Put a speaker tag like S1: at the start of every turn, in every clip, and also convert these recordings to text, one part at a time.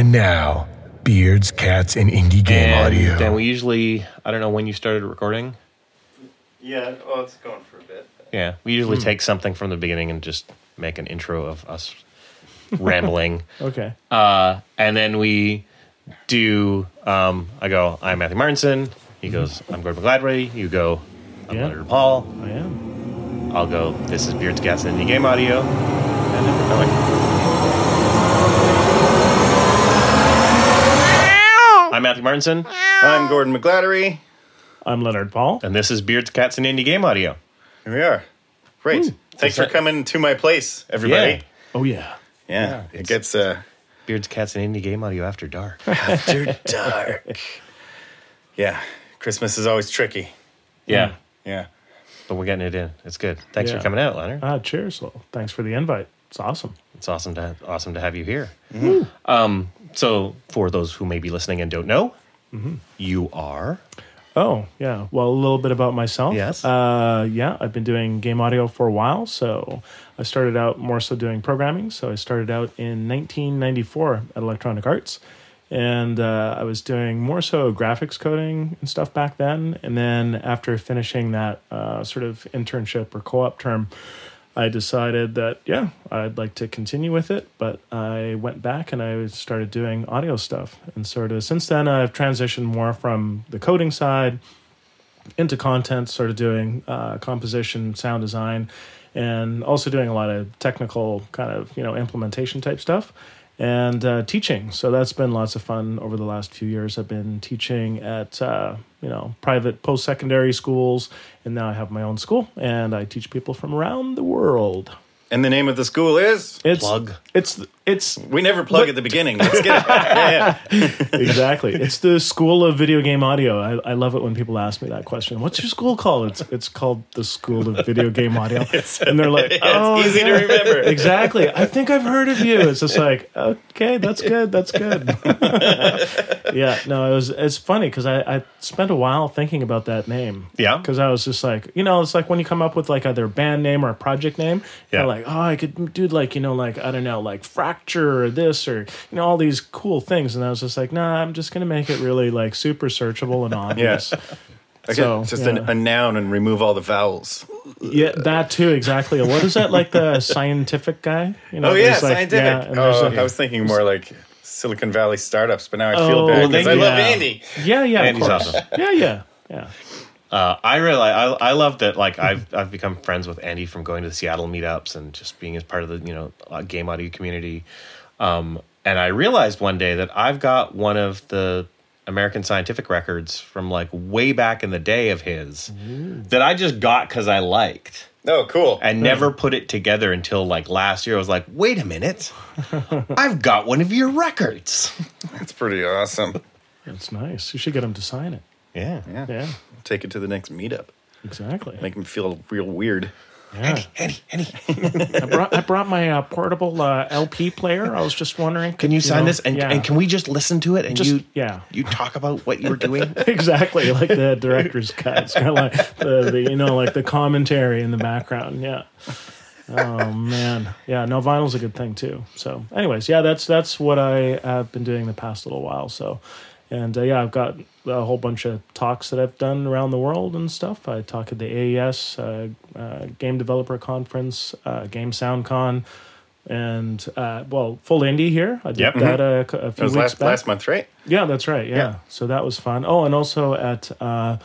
S1: And now, beards, cats, and indie game
S2: and
S1: audio.
S2: then we usually, I don't know when you started recording.
S3: Yeah, well, it's going for a bit.
S2: Yeah, we usually take something from the beginning and just make an intro of us rambling.
S4: Okay.
S2: Uh, and then we do. Um, I go. I'm Matthew Marteinsson. He goes. I'm Gordon McGladdery. You go. I'm
S4: Yeah.
S2: Leonard Paul.
S4: I am.
S2: I'll go. This is Beards, Cats, and Indie Game Audio. And then we're going. I'm Matthew Marteinsson,
S3: I'm Gordon McGladdery.
S4: I'm Leonard Paul.
S2: and this is Beards, Cats, and Indie Game Audio.
S3: Here we are. Great. Thanks for
S2: that-
S3: coming to my place, everybody.
S2: Yeah.
S4: Oh yeah.
S3: Yeah, it gets uh,
S2: Beards, Cats, and Indie Game Audio after dark.
S3: after dark. yeah, Christmas is always tricky.
S2: yeah,
S3: Yeah.
S2: but we're getting it in. It's good. Thanks
S4: Yeah.
S2: for coming out, Leonard.
S4: Ah, cheers. Well, thanks for the invite. It's awesome.
S2: It's awesome to awesome to have you here. Um, so, for those who may be listening and don't know, you are
S4: Oh yeah. Well, a little bit about myself.
S2: Yes.
S4: Uh, yeah, I've been doing game audio for a while. So I started out more so doing programming. So I started out in 1994 at Electronic Arts, and uh, I was doing more so graphics coding and stuff back then. And then after finishing that uh, sort of internship or co-op term. I decided that yeah, I'd like to continue with it, but I went back and I started doing audio stuff. And sort of since then, I've transitioned more from the coding side into content, sort of doing uh, composition, sound design, and also doing a lot of technical kind of you know implementation type stuff and uh, teaching. So that's been lots of fun over the last few years. I've been teaching at uh, you know private post secondary schools, and now I have my own school, and I teach people from around the world.
S3: And the name of the school is?
S4: It's
S2: Plug.
S4: It's it's
S3: We never plug at the beginning. Let's get it. Yeah, yeah.
S4: exactly. It's the School of Video Game Audio. I, I love it when people ask me that question. What's your school called? It's it's called the School of Video Game Audio, and they're like, "Oh,
S3: it's easy to
S4: yeah."
S3: remember.
S4: Exactly. I think I've heard of you. It's just like, okay, that's good. That's good. yeah. No, it was. It's funny because I, I spent a while thinking about that name.
S2: Yeah.
S4: Because I was just like, you know, it's like when you come up with like either a band name or a project name.
S2: Yeah.
S4: You're like, oh, I could do like you know, like I don't know, like fracture or this or you know, all these cool things. And I was just like, nah, I'm just gonna make it really like super searchable and obvious.
S3: Okay,
S4: So,
S3: just
S4: yeah.
S3: a, a noun and remove all the vowels.
S4: Yeah, that too, exactly. What is that like the scientific guy? You know,
S3: Oh, yeah,
S4: like,
S3: scientific.
S4: yeah,
S3: oh,
S4: like-
S3: I was thinking more like Silicon Valley startups, but now I
S4: Oh,
S3: feel bad because
S2: they-
S3: I love. Andy.
S4: Yeah, yeah, of
S2: Andy's
S4: course.
S2: awesome.
S4: Yeah, yeah, yeah.
S2: Uh, I really, I, I love that. Like, I've I've become friends with Andy from going to the Seattle meetups and just being as part of the you know uh, game audio community. Um, and I realized one day that I've got one of the American Scientific records from like way back in the day of his that I just got because I liked
S3: Oh, cool.
S2: and never put it together until like last year. I was like, wait a minute, I've got one of your records.
S3: That's pretty awesome.
S4: That's nice. You should get him to sign it.
S2: Yeah.
S3: Yeah.
S4: Yeah,
S3: Take it to the next meetup.
S4: exactly.
S3: Make him feel real weird.
S4: Yeah.
S2: Andy, Andy,
S4: I brought I brought my uh, portable uh, LP player. I was just wondering,
S2: can you sign
S4: know,
S2: this and,
S4: yeah.
S2: and can we just listen to it and
S4: Just-
S2: you
S4: yeah.
S2: you talk about what you were doing?
S4: exactly like the director's cut. It's kind of like the, the you know like the commentary in the background. Yeah. Oh man, yeah. No, vinyl's a good thing too. So, anyways, yeah, that's that's what I have been doing the past little while. So, and uh, yeah, I've got a whole bunch of talks that I've done around the world and stuff. I talk at the AES uh, uh, Game Developer Conference, uh, Game Sound Con, and uh, well, Full Indie here. I did
S2: Yep.
S4: that a, c- a
S3: That
S4: few
S3: was
S4: weeks
S3: last,
S4: back.
S3: last month, right?
S4: Yeah, that's right. Yeah.
S3: Yeah.
S4: So that was fun. Oh, and also at uh,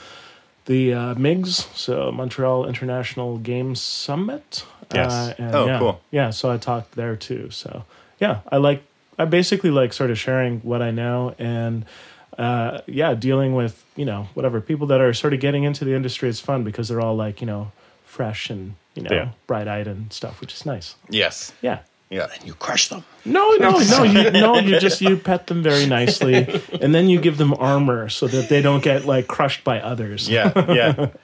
S4: the uh, MIGS, so Montreal International Game Summit.
S2: Yes.
S4: Uh, and
S3: Oh,
S4: yeah,
S3: cool.
S4: Yeah, so I talked there too. So yeah, I like, I basically like sort of sharing what I know and uh, yeah, dealing with, you know, whatever people that are sort of getting into the industry. is fun because they're all like, you know, fresh and, you know,
S2: Yeah.
S4: bright eyed and stuff, which is nice.
S3: Yes.
S4: Yeah.
S3: Yeah.
S2: And you crush them.
S4: No, no, no, you, no. You just you pet them very nicely, and then you give them armor so that they don't get like crushed by others.
S3: Yeah. Yeah.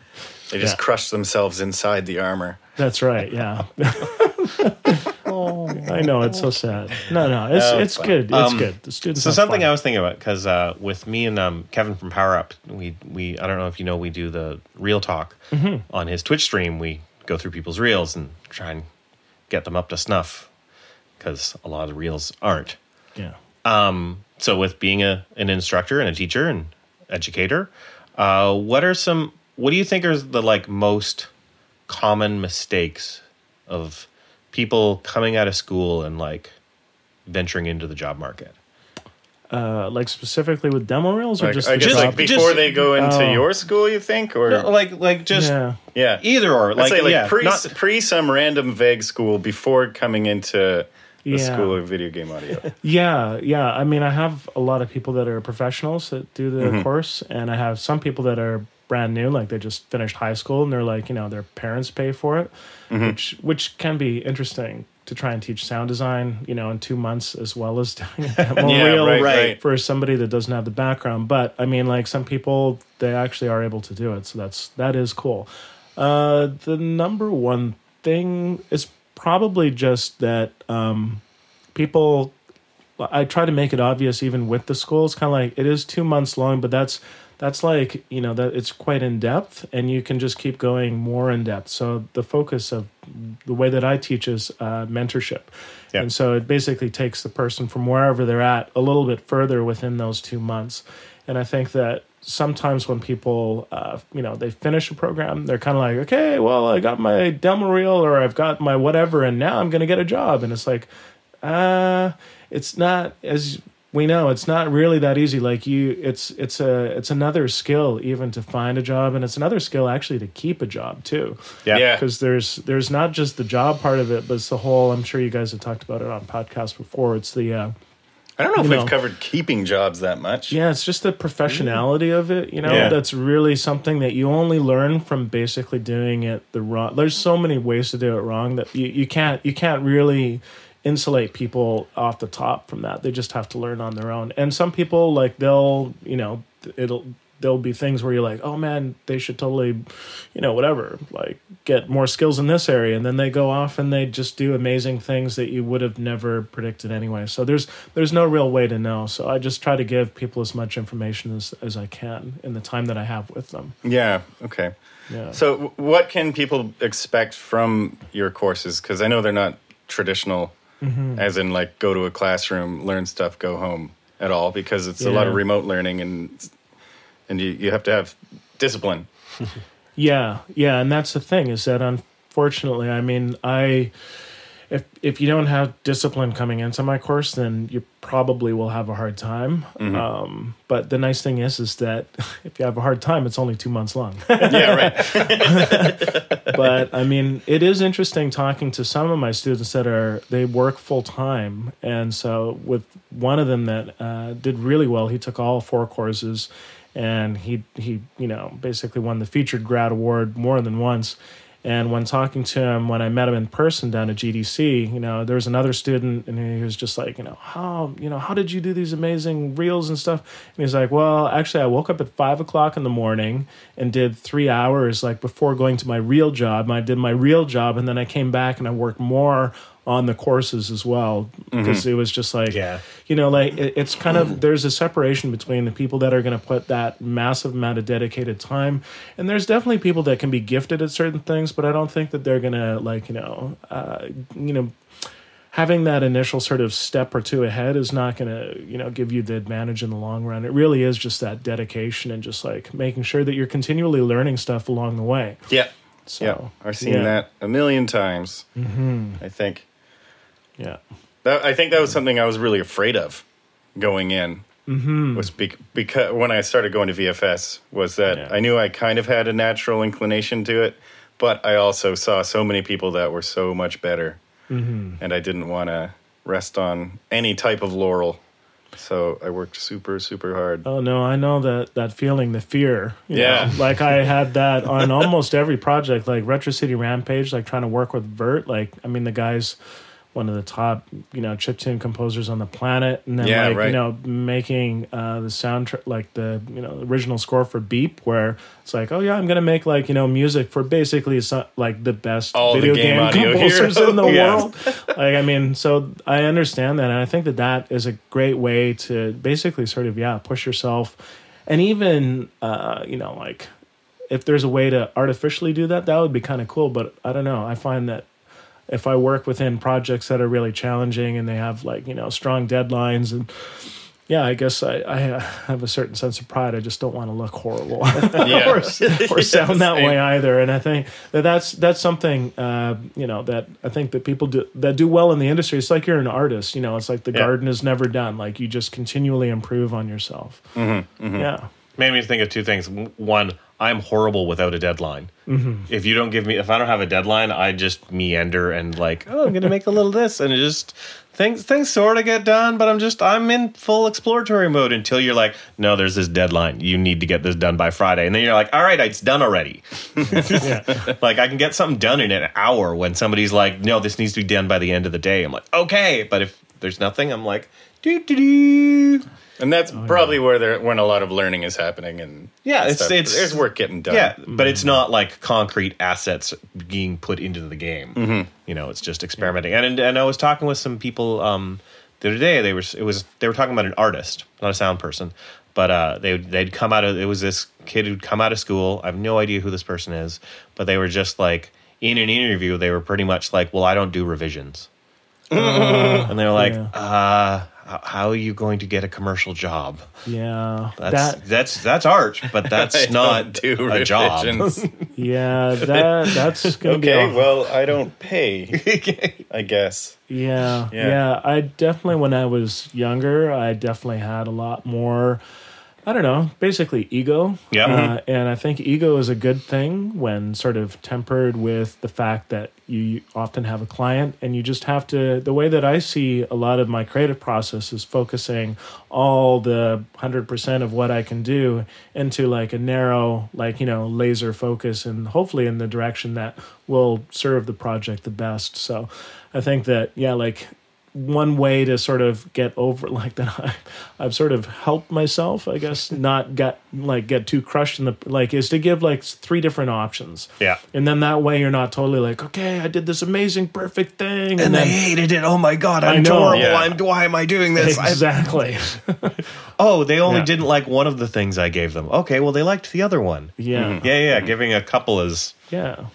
S3: They just
S4: Yeah.
S3: crush themselves inside the armor.
S4: that's right. Yeah. I know it's so sad. No, no, it's it's good. It's
S2: Um,
S4: good. The students.
S2: So
S4: have
S2: something
S4: fun.
S2: I was thinking about because uh, with me and um, Kevin from Power Up, we we I don't know if you know we do the real talk
S4: Mm-hmm.
S2: on his Twitch stream. We go through people's reels and try and get them up to snuff because a lot of reels aren't.
S4: Yeah.
S2: Um, so with being a an instructor and a teacher and educator, uh, what are some? What do you think are the like most common mistakes of people coming out of school and like venturing into the job market?
S4: Uh, like specifically with demo reels or
S3: Like,
S4: just
S3: I
S4: the
S3: guess
S2: just-
S3: like before
S2: just-
S3: they go into
S4: Oh.
S3: your school, you think, or
S2: No, like like just
S4: yeah.
S3: yeah,
S2: either or.
S3: I'd
S2: Like,
S3: say like
S2: yeah,
S3: pre
S2: not-
S3: pre some random vague school before coming into the
S4: Yeah.
S3: school of video game audio.
S4: Yeah, yeah. I mean, I have a lot of people that are professionals that do the
S3: Mm-hmm.
S4: course, and I have some people that are brand new, like they just finished high school, and they're like, you know, their parents pay for it,
S3: Mm-hmm.
S4: which which can be interesting to try and teach sound design, you know, in two months as well as doing a demo
S3: Yeah,
S4: reel
S3: right,
S2: right.
S3: right.
S4: for somebody that doesn't have the background. But I mean, like some people, they actually are able to do it, so that's that is cool. Uh, the number one thing is probably just that um, people I try to make it obvious even with the school. It's kind of like it is two months long, but that's that's like you know that it's quite in depth, and you can just keep going more in depth. So the focus of the way that I teach is uh, mentorship,
S2: Yeah.
S4: and so it basically takes the person from wherever they're at a little bit further within those two months. And I think that sometimes when people, uh, you know, they finish a program, they're kind of like, okay, well, I got my demo reel or I've got my whatever, and now I'm going to get a job. And it's like, uh, it's not as we know it's not really that easy like you it's it's a it's another skill even to find a job and it's another skill actually to keep a job too
S2: yeah.
S3: Yeah.
S4: because there's there's not just the job part of it but it's the whole i'm sure you guys have talked about it on podcasts before it's the uh
S3: I don't know if
S4: You
S3: we've
S4: know.
S3: covered keeping jobs that much.
S4: yeah it's just the professionality of it you know
S3: Yeah.
S4: that's really something that you only learn from basically doing it the wrong there's so many ways to do it wrong that you, you can't you can't really insulate people off the top from that they just have to learn on their own and some people like they'll you know it'll there'll be things where you're like oh man they should totally you know whatever like get more skills in this area and then they go off and they just do amazing things that you would have never predicted anyway so there's there's no real way to know so i just try to give people as much information as, as i can in the time that i have with them
S3: Yeah. Okay.
S4: yeah
S3: So, what can people expect from your courses? Because I know they're not traditional,
S4: Mm-hmm.
S3: as in like go to a classroom, learn stuff, go home at all. Because it's a lot of remote learning, and and you, you have to have discipline.
S4: Yeah, yeah, and that's the thing is that unfortunately, I mean, I if if you don't have discipline coming into my course, then you probably will have a hard time. Um, but the nice thing is, is that if you have a hard time, it's only two months long.
S3: yeah. Right.
S4: but I mean, it is interesting talking to some of my students that are they work full time, and so with one of them that uh, did really well, he took all four courses, and he he you know basically won the featured grad award more than once. And when talking to him, when I met him in person down at GDC, you know, there was another student, and he was just like, you know, how, you know, how did you do these amazing reels and stuff? And he's like, well, actually, I woke up at five o'clock in the morning and did three hours, like before going to my real job. I did my real job, and then I came back and I worked more on the courses as well because it was just like,
S2: Yeah.
S4: you know, like it, it's kind of there's a separation between the people that are going to put that massive amount of dedicated time, and there's definitely people that can be gifted at certain things, but I don't think that they're going to like you know, uh, you know. Having that initial sort of step or two ahead is not going to, you know, give you the advantage in the long run. It really is just that dedication and just like making sure that you're continually learning stuff along the way.
S3: Yeah.
S4: So,
S3: Yeah. I've seen
S4: yeah.
S3: that a million times. Mm-hmm. I think.
S4: Yeah.
S3: That, I think that was something I was really afraid of going in. Mm-hmm. Was bec because when I started going to VFS was that
S4: Yeah.
S3: I knew I kind of had a natural inclination to it, but I also saw so many people that were so much better, mm-hmm. and I didn't want to rest on any type of laurel. So I worked super super hard.
S4: Oh no, I know that that feeling, the fear. you
S3: Yeah.
S4: know. like I had that on almost every project, like Retro City Rampage, like trying to work with Virt. Like I mean, the guy's one of the top, you know, chiptune composers on the planet, and then
S3: Yeah,
S4: like
S3: right.
S4: you know, making uh, the soundtrack, like the you know original score for Beep, where it's like, oh yeah, I'm gonna make like you know music for basically so, like the best
S3: All the
S4: video
S3: game
S4: game,
S3: audio
S4: composers
S3: hero.
S4: in the
S3: Yeah.
S4: world like i mean so i understand that and i think that that is a great way to basically sort of yeah push yourself and even uh you know like if there's a way to artificially do that that would be kind of cool but i don't know i find that if I work within projects that are really challenging and they have like you know strong deadlines and yeah, I guess I, I have a certain sense of pride. I just don't want to look horrible
S3: Yeah.
S4: or, or sound that
S3: same.
S4: way either. And I think that that's that's something uh, you know that I think that people do that do well in the industry. It's like you're an artist. You know, it's like the
S2: Yeah.
S4: garden is never done. Like you just continually improve on yourself.
S3: Mm-hmm,
S4: Yeah.
S2: made me think of two things. One, I'm horrible without a deadline. Mm-hmm. If you don't give me, if I don't have a deadline, I just meander and like, oh, I'm gonna make a little this, and it just things things sort of get done. But I'm just I'm in full exploratory mode until you're like, no, there's this deadline. You need to get this done by Friday, and then you're like, all right, it's done already. Like I can get something done in an hour when somebody's like, no, this needs to be done by the end of the day. I'm like, okay, but if there's nothing, I'm like, do do do.
S3: And that's probably where there when a lot of learning is happening and
S2: Yeah, it's-
S3: stuff.
S2: it's-
S3: there's work getting done.
S2: Yeah, but it's not like concrete assets being put into the game. You know, it's just experimenting. And and I was talking with some people um, the other day. They were it was they were talking about an artist, not a sound person, but uh, they they'd come out of it was this kid who'd come out of school. I have no idea who this person is, but they were just like in an interview. They were pretty much like, "Well, I don't do revisions," and they're like,
S4: Yeah.
S2: "Uh." H- How are you going to get a commercial job?
S4: Yeah.
S2: That's
S4: that
S2: that's that's art, but that's
S3: don't
S2: not
S3: do
S2: a job.
S3: revisions.
S4: yeah, that that's gonna
S3: okay,
S4: a-
S3: well, I don't pay. I guess.
S4: Yeah,
S3: Yeah.
S4: yeah, I definitely, when I was younger, I definitely had a lot more. I don't know, basically ego.
S2: Yeah.
S4: Uh, and I think ego is a good thing when sort of tempered with the fact that you often have a client and you just have to. The way that I see a lot of my creative process is focusing all the 100% of what I can do into like a narrow, like, you know, laser focus and hopefully in the direction that will serve the project the best. So I think that, yeah, like one way to sort of get over like that I, I've sort of helped myself, I guess, not get like get too crushed in the like is to give like three different options.
S2: Yeah.
S4: And then that way you're not totally like, okay, I did this amazing perfect thing.
S2: and
S4: then
S2: they hated it. Oh my god,
S4: I
S2: I'm
S4: know.
S2: horrible.
S3: Yeah.
S2: I'm why am I doing this?
S4: Exactly.
S2: oh, they only
S4: Yeah.
S2: didn't like one of the things I gave them. Okay, well they liked the other one.
S4: yeah.
S2: Yeah, yeah. Giving a couple is
S4: Yeah.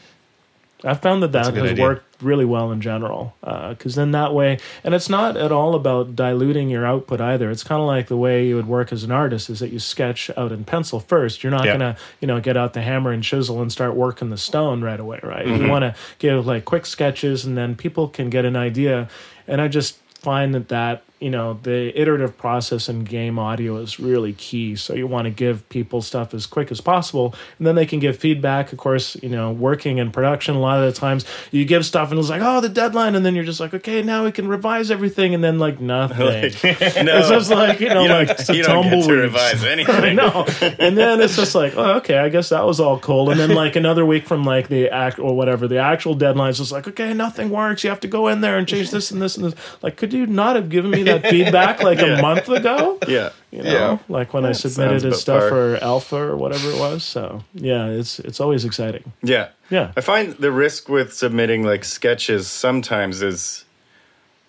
S4: I found that that has
S2: idea.
S4: worked really well in general. Because then that way, and it's not at all about diluting your output either. It's kind of like the way you would work as an artist is that you sketch out in pencil first. You're not
S2: Yeah.
S4: going to, you know, get out the hammer and chisel and start working the stone right away, right?
S2: Mm-hmm.
S4: You want to give like quick sketches and then people can get an idea. And I just find that that you know the iterative process in game audio is really key so you want to give people stuff as quick as possible and then they can give feedback of course you know working in production a lot of the times you give stuff and it's like oh the deadline and then you're just like okay now we can revise everything and then like nothing
S3: no,
S4: it's just like you know
S3: you
S4: like
S3: don't,
S4: it's a
S3: you don't get to revise anything.
S4: know. And then it's just like, oh, okay, I guess that was all cool. And then like another week from like the act or whatever, the actual deadline is just like, okay, nothing works. You have to go in there and change this and this and this. Like, could you not have given me that feedback like a month ago?
S3: Yeah,
S4: You know,
S3: yeah.
S4: like when I submitted his stuff
S3: par.
S4: for alpha or whatever it was. So yeah, it's it's always exciting.
S3: Yeah.
S4: Yeah.
S3: I find the risk with submitting like sketches sometimes is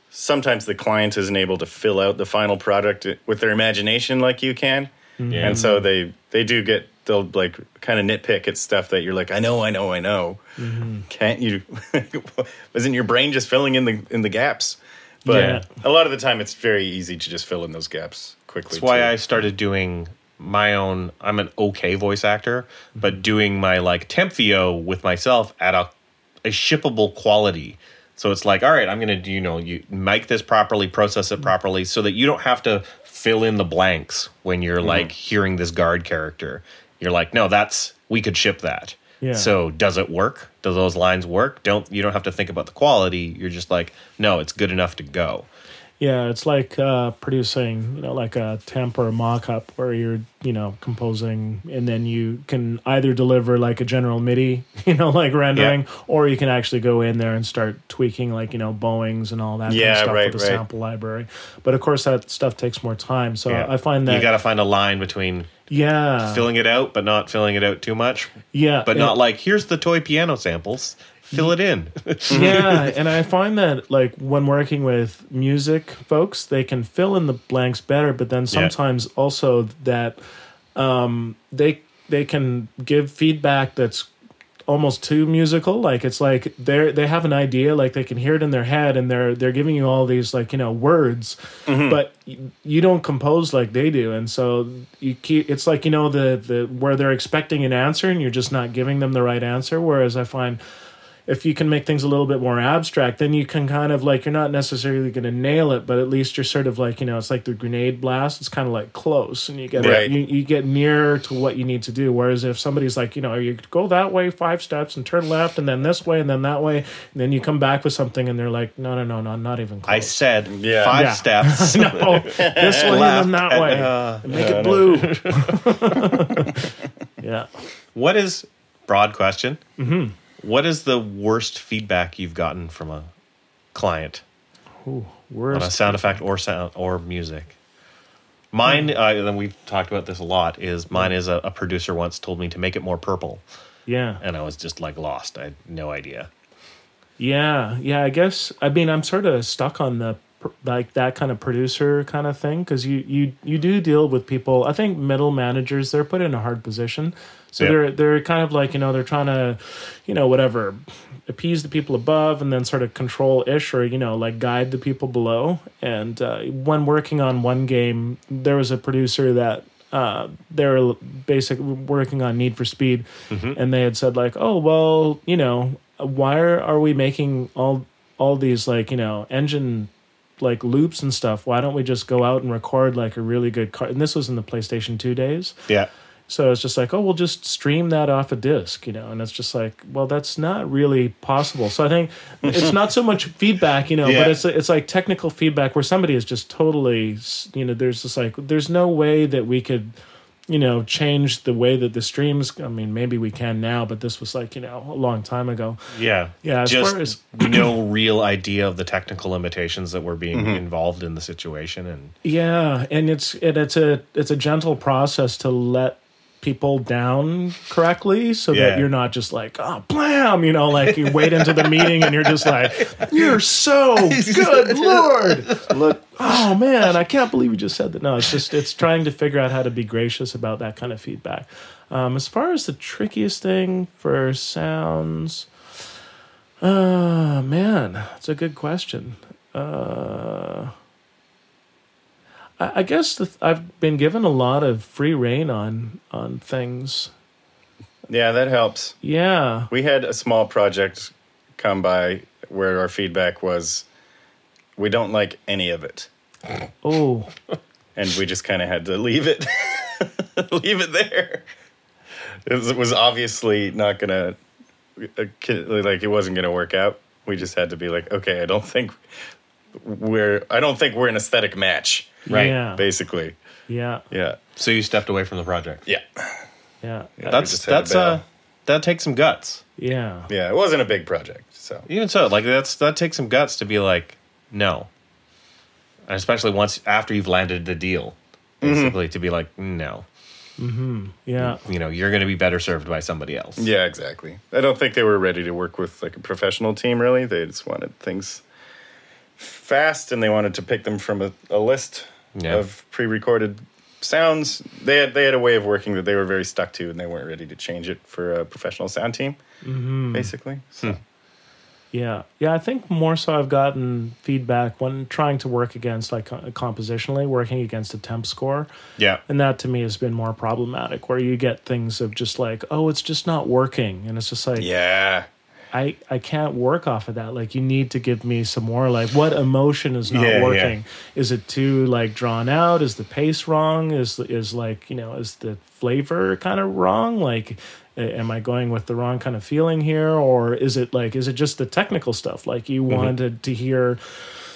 S3: sometimes the client isn't able to fill out the final product with their imagination like you can.
S2: Yeah.
S3: And so they they do get they'll like kind of nitpick at stuff that you're like, I know, I know, I know. Mm-hmm. Can't you wasn't your brain just filling in the in the gaps? But
S4: Yeah.
S3: a lot of the time it's very easy to just fill in those gaps quickly.
S2: That's why
S3: too.
S2: I started doing my own. I'm an okay voice actor, but mm-hmm. doing my like temp VO with myself at a a shippable quality. So it's like, all right, I'm gonna do you know you mic this properly, process it mm-hmm. properly, so that you don't have to fill in the blanks when you're mm-hmm. like hearing this guard character. You're like, no, that's we could ship that.
S4: Yeah.
S2: So does it work? Do those lines work? Don't you don't have to think about the quality. You're just like, no, it's good enough to go.
S4: Yeah, it's like uh, producing, you know, like a temp or a mock-up where you're, you know, composing, and then you can either deliver like a general MIDI, you know, like rendering, or you can actually go in there and start tweaking, like you know, bowings and all that kind
S3: Yeah,
S4: of stuff
S3: right,
S4: with the
S3: right.
S4: sample library. But of course, that stuff takes more time. So
S2: Yeah.
S4: I find that,
S2: you got to find a line between
S4: yeah,
S2: filling it out, but not filling it out too much.
S4: yeah,
S2: But not like here's the toy piano samples. Fill it in.
S4: yeah, and I find that like when working with music folks, they can fill in the blanks better, but then sometimes also that um, they they can give feedback that's almost too musical. Like it's like they're they have an idea, like they can hear it in their head, and they're they're giving you all these like you know words, mm-hmm. but you don't compose like they do, and so you keep. It's like you know the the where they're expecting an answer, and you're just not giving them the right answer. Whereas I find if you can make things a little bit more abstract, then you can kind of like you're not necessarily going to nail it, but at least you're sort of like you know it's like the grenade blast. It's kind of like close, and you get
S3: Right.
S4: you, you get nearer to what you need to do. Whereas if somebody's like you know you go that way five steps and turn left and then this way and then that way, and then you come back with something and they're like no no no no not even close.
S2: I said
S3: Yeah.
S2: five
S4: Yeah.
S2: steps.
S4: no this way and then that way.
S2: Uh,
S4: And make it blue. yeah.
S2: what is broad question? Mm-hmm. Is the worst feedback you've gotten from a client
S4: Ooh,
S2: on a sound effect or sound or music? Mine, uh, and we've talked about this a lot. Is mine is a, a producer once told me to make it more purple,
S4: Yeah.
S2: and I was just like lost. I had no idea.
S4: Yeah, yeah. I guess I mean I'm sort of stuck on the like that kind of producer kind of thing because you you you do deal with people. I think middle managers they're put in a hard position, so
S2: Yeah.
S4: they're they're kind of like you know they're trying to, you know whatever, appease the people above and then sort of control ish or you know like guide the people below. And uh, when working on one game, there was a producer that uh, they were basically working on Need for Speed, and they had said like, oh well, you know, why are, are we making all all these like you know engine like loops and stuff? Why don't we just go out and record like a really good car? And this was in the PlayStation Two days.
S2: Yeah,
S4: So it's just like, oh, we'll just stream that off a disc, you know, and it's just like, well, that's not really possible. So I think it's not so much feedback, you know,
S2: Yeah.
S4: but it's it's like technical feedback where somebody is just totally, you know, there's just like, there's no way that we could, you know, change the way that the streams. I mean, maybe we can now, but this was like, you know, a long time ago.
S2: yeah,
S4: Yeah, as
S2: Just
S4: far as-
S2: no real idea of the technical limitations that were being mm-hmm. involved in the situation, and
S4: Yeah, and it's it, it's a it's a gentle process to let people down correctly so
S2: Yeah.
S4: that you're not just like oh blam you know like you wait into the meeting and you're just like you're so good lord. Look oh man i can't believe you just said that. No it's just it's trying to figure out how to be gracious about that kind of feedback. Um, as far as the trickiest thing for sounds uh man it's a good question. Uh I guess the, I've been given a lot of free reign on on things.
S3: Yeah, that helps.
S4: Yeah,
S3: We had a small project come by where our feedback was we don't like any of it.
S4: Oh,
S3: And we just kind of had to leave it leave it there. It was, it was obviously not going uh, to like it wasn't to work out. We just had to be like, okay, I don't think we're I don't think we're an aesthetic match,
S2: Right.
S4: Yeah,
S3: basically.
S4: yeah,
S3: Yeah.
S2: so you stepped away from the project.
S3: Yeah.
S4: yeah,
S2: That's
S3: just had to
S2: that's uh that takes some guts.
S4: yeah,
S3: Yeah, it wasn't a big project, so.
S2: Even so, like that's that takes some guts to be like no, and especially once after you've landed the deal, basically to be like no, Mm-hmm.
S4: yeah.
S2: you know you're going to be better served by somebody else.
S3: Yeah, exactly. I don't think they were ready to work with like a professional team. Really, they just wanted things fast, and they wanted to pick them from a, a list
S2: Yeah.
S3: of pre-recorded sounds. They had they had a way of working that they were very stuck to, and they weren't ready to change it for a professional sound team. Mm-hmm. Basically, so. Hmm.
S4: Yeah, yeah. I think more so. I've gotten feedback when trying to work against like compositionally, working against a temp score,
S2: yeah,
S4: and that to me has been more problematic. Where you get things of just like, oh, it's just not working, and it's just like,
S3: yeah.
S4: I I can't work off of that. Like you need to give me some more. Like what emotion is not
S2: Yeah, yeah.
S4: working? Is it too like drawn out? Is the pace wrong? Is is like you know is the flavor kind of wrong? Like am I going with the wrong kind of feeling here, or is it like is it just the technical stuff? Like you mm-hmm. wanted to hear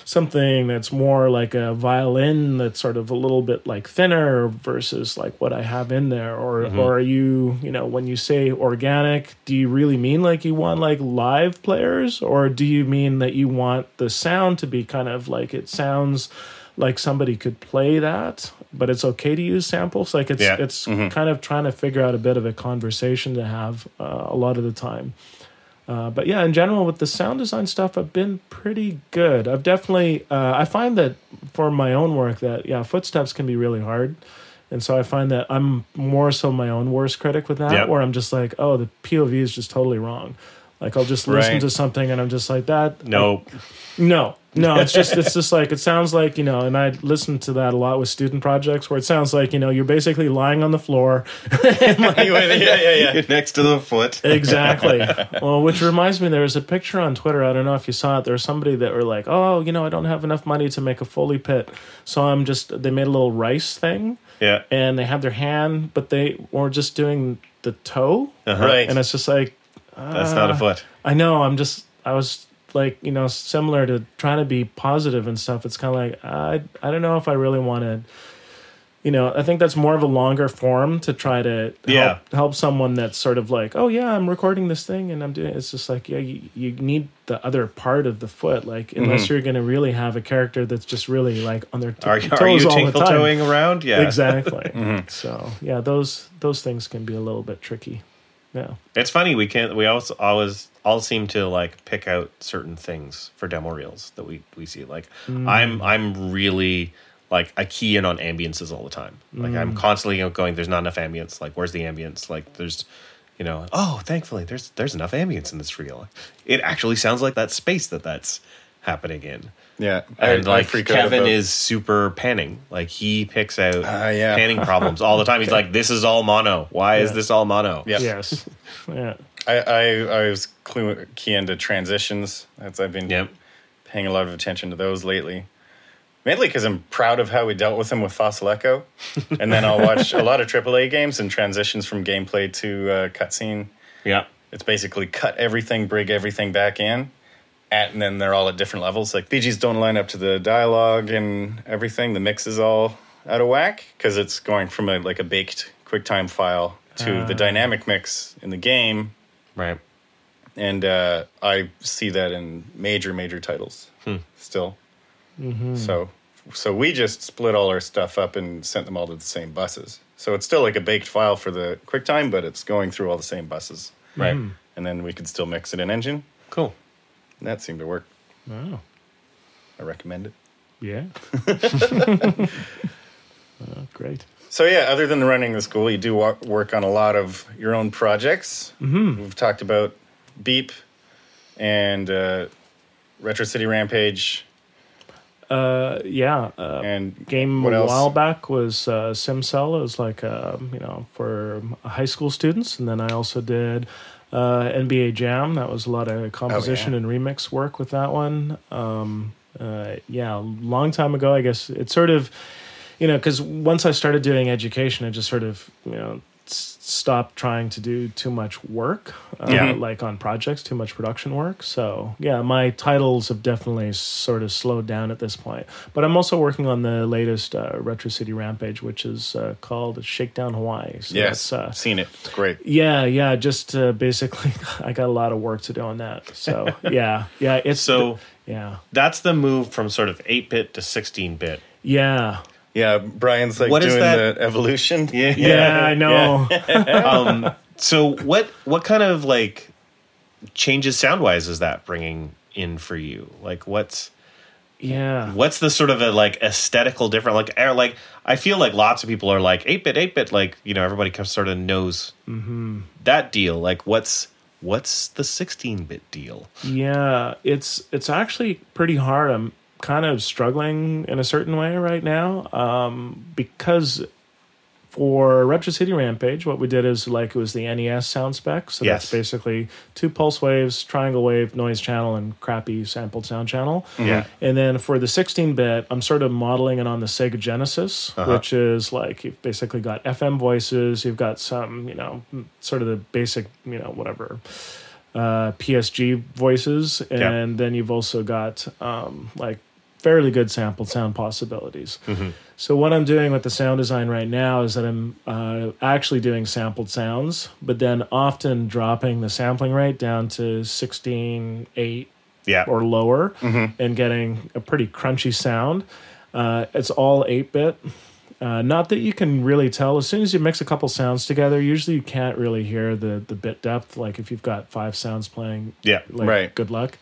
S4: something that's more like a violin that's sort of a little bit like thinner versus like what I have in there? Or or are you you know when you say organic do you really mean like you want like live players? Or do you mean that you want the sound to be kind of like it sounds like somebody could play that but it's okay to use samples? Like it's
S2: Yeah.
S4: it's kind of trying to figure out a bit of a conversation to have uh, a lot of the time uh, but yeah, in general, with the sound design stuff, I've been pretty good. I've definitely, uh, I find that for my own work, that yeah, footsteps can be really hard, And so I find that I'm more so my own worst critic with that,
S2: Yep.
S4: where I'm just like, oh, the POV is just totally wrong. Like I'll just listen
S3: Right.
S4: to something and I'm just like that.
S2: No,
S4: No, no, it's just it's just like it sounds like you know, and I listen to that a lot with student projects where it sounds like you know you're basically lying on the floor.
S3: yeah, yeah, yeah.
S2: next to the foot.
S4: exactly. Well, which reminds me, there was a picture on Twitter. I don't know if you saw it. There was somebody that were like, "Oh, you know, I don't have enough money to make a Foley pit, so I'm just." They made a little rice thing,
S2: Yeah,
S4: and they had their hand, but they were just doing the toe,
S2: Uh-huh.
S3: Right.
S4: and it's just like
S2: that's not uh, a foot.
S4: I know. I'm just. I was like, you know, similar to trying to be positive and stuff. It's kind of like I. I don't know if I really want to. You know, I think that's more of a longer form to try to help,
S2: Yeah.
S4: help someone that's sort of like, oh yeah, I'm recording this thing and I'm doing. It's just like, yeah, you, you need the other part of the foot, like mm-hmm. unless you're going to really have a character that's just really like on their t-
S2: Are,
S4: toes
S2: are you
S4: all the
S2: tinkle
S4: time.
S2: toeing around? Yeah,
S4: Exactly. Mm-hmm. So yeah, those those things can be a little bit tricky. Yeah.
S2: It's funny we can't. We always always all seem to like pick out certain things for demo reels that we we see. Like mm. I'm I'm really like I key in on ambiances all the time. Like I'm mm. constantly going. There's not enough ambience. Like where's the ambience? Like there's. You know, oh, thankfully, there's there's enough ambience in this reel. It actually sounds like that space that that's happening in.
S3: Yeah,
S2: And like
S3: freak out
S2: Kevin is super panning. Like he picks out
S3: Ah, yeah.
S2: panning problems all the time. He's like, "This is all mono. Why is this all mono?"
S3: Yeah.
S4: Yes. yeah.
S3: I, I, I was clue, key into transitions. That's I've been
S2: Yep.
S3: paying a lot of attention to those lately. Mainly because I'm proud of how we dealt with them with Fossil Echo. and then I'll watch a lot of AAA games and transitions from gameplay to uh, cutscene.
S2: Yeah.
S3: It's basically cut everything, bring everything back in, at, and then they're all at different levels. Like BGs don't line up to the dialogue and everything. The mix is all out of whack because it's going from a like a baked QuickTime file to the ah. dynamic mix in the game
S2: Right.
S3: and uh, I see that in major major titles hmm. still. Mm-hmm. So so we just split all our stuff up and sent them all to the same buses. So it's still like a baked file for the QuickTime, but it's going through all the same buses,
S2: Right.
S3: and then we could still mix it in Engine.
S2: Cool.
S3: And that seemed to work.
S4: Wow.
S3: I recommend it.
S4: Yeah. oh, great.
S3: So yeah, other than running the school, you do work on a lot of your own projects. Mm-hmm. We've talked about Beep and uh, Retro City Rampage
S4: Uh, yeah. Uh,
S3: and
S4: game a while back was uh, SimCell. It was like uh, you know for high school students, and then I also did uh, NBA Jam. That was a lot of composition
S3: yeah.
S4: and remix work with that one. Um, uh, yeah, long time ago. I guess it's sort of you know because once I started doing education, I just sort of you know stopped trying to do too much work, uh,
S2: Yeah.
S4: like on projects, too much production work. So yeah, my titles have definitely sort of slowed down at this point. But I'm also working on the latest uh, Retro City Rampage, which is uh, called Shakedown Hawaii. So
S3: Yes,
S4: uh,
S3: seen it. It's great.
S4: yeah, yeah. Just uh, basically, I got a lot of work to do on that. So yeah, yeah. It's
S2: So
S4: yeah,
S2: that's the move from sort of 8 bit to 16 bit.
S4: yeah,
S3: Yeah, Brian's like
S2: What is
S3: doing
S2: that?
S3: the evolution.
S4: yeah. yeah, I know.
S2: Um, so what what kind of like changes sound wise is that bringing in for you? Like what's
S4: Yeah.
S2: what's the sort of a like aesthetical different like er, like I feel like lots of people are like 8 bit 8 bit like you know everybody kind of sort of knows that deal like what's what's the 16 bit deal?
S4: Yeah, it's it's actually pretty hard. I'm kind of struggling in a certain way right now um, because for Retro City Rampage, what we did is like it was the NES sound spec. So
S2: Yes.
S4: that's basically two pulse waves, triangle wave, noise channel, and crappy sampled sound channel.
S2: Yeah.
S4: And then for the 16 bit, I'm sort of modeling it on the Sega Genesis, which is like you've basically got FM voices, you've got some, you know, sort of the basic, you know, whatever uh, PSG voices, and then you've also got um, like fairly good sampled sound possibilities. So what I'm doing with the sound design right now is that I'm uh, actually doing sampled sounds, but then often dropping the sampling rate down to 16, 8,
S2: Yeah.
S4: or lower and getting a pretty crunchy sound. Uh, it's all 8 bit. Uh, not that you can really tell. As soon as you mix a couple sounds together, usually you can't really hear the, the bit depth. Like if you've got five sounds playing,
S2: yeah.
S4: like
S3: Right.
S4: good luck.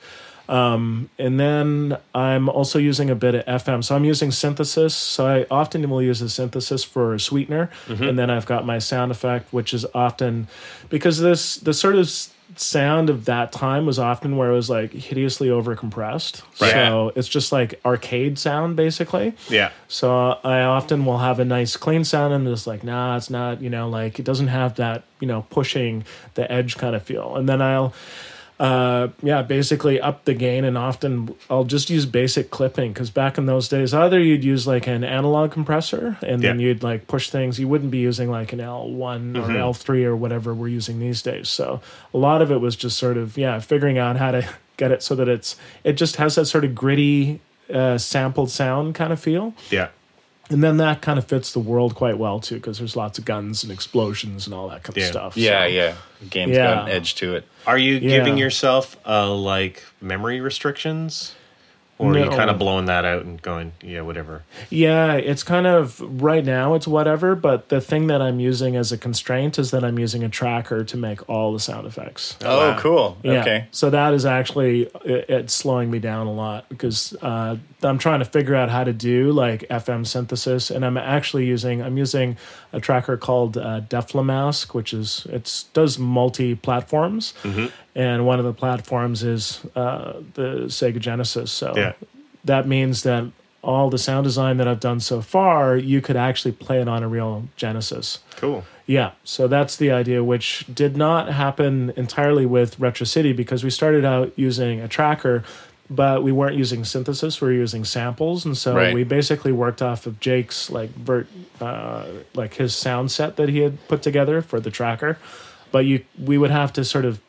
S4: Um, and then I'm also using a bit of FM. So I'm using synthesis. So I often will use a synthesis for a sweetener. And then I've got my sound effect, which is often because this the sort of sound of that time was often where it was like hideously overcompressed.
S2: Right.
S4: So it's just like arcade sound basically.
S2: Yeah.
S4: So I often will have a nice clean sound and it's like, nah, it's not, you know, like it doesn't have that, you know, pushing the edge kind of feel. And then I'll, uh, yeah, basically up the gain and often I'll just use basic clipping because back in those days, either you'd use like an analog compressor and then
S2: Yeah.
S4: you'd like push things. You wouldn't be using like an L1 or L3 or whatever we're using these days. So a lot of it was just sort of, yeah, figuring out how to get it so that it's, it just has that sort of gritty, uh, sampled sound kind of feel.
S2: Yeah.
S4: And then that kind of fits the world quite well too, because there's lots of guns and explosions and all that kind
S2: Yeah.
S4: of stuff.
S3: Yeah,
S4: So-
S3: yeah. Game's
S4: Yeah.
S3: got an edge to it.
S2: Are you
S4: Yeah.
S2: giving yourself uh, like memory restrictions? Or are you kind of blowing that out and going, yeah, whatever?
S4: Yeah, it's kind of right now it's whatever, but the thing that I'm using as a constraint is that I'm using a tracker to make all the sound effects.
S3: Oh,
S2: wow.
S3: cool.
S4: Yeah.
S3: Okay.
S4: So that is actually it, it's slowing me down a lot because uh, I'm trying to figure out how to do like FM synthesis, and I'm actually using I'm using a tracker called uh, DefleMask, which is it's does multi platforms, and one of the platforms is uh, the Sega Genesis. So
S2: Yeah.
S4: that means that all the sound design that I've done so far, you could actually play it on a real Genesis.
S2: Cool.
S4: Yeah, so that's the idea, which did not happen entirely with Retro City because we started out using a tracker, but we weren't using synthesis. We were using samples, and so
S3: Right.
S4: we basically worked off of Jake's like virt, uh, like his sound set that he had put together for the tracker. But you, we would have to sort of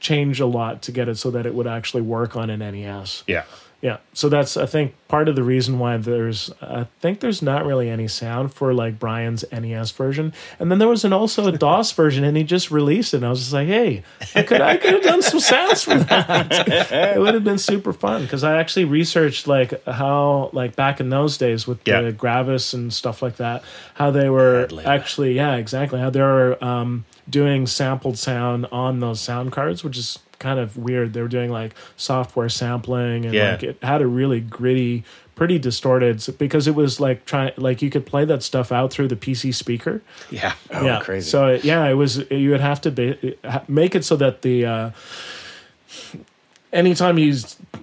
S4: change a lot to get it so that it would actually work on an NES.
S2: Yeah.
S4: Yeah, so that's I think part of the reason why there's I think there's not really any sound for like Brian's NES version, and then there was an also a DOS version, and he just released it. and I was just like, hey, I could I could have done some sounds for that. it would have been super fun because I actually researched like how like back in those days with
S2: Yeah.
S4: the Gravis and stuff like that, how they were
S2: Ad lib.
S4: actually yeah exactly how they were um, doing sampled sound on those sound cards, which is kind of weird. They were doing like software sampling and
S2: Yeah.
S4: like it had a really gritty, pretty distorted because it was like trying like you could play that stuff out through the PC speaker.
S2: Yeah.
S3: Oh,
S4: yeah,
S3: crazy.
S4: So it- yeah, it was you would have to be, make it so that the uh, anytime you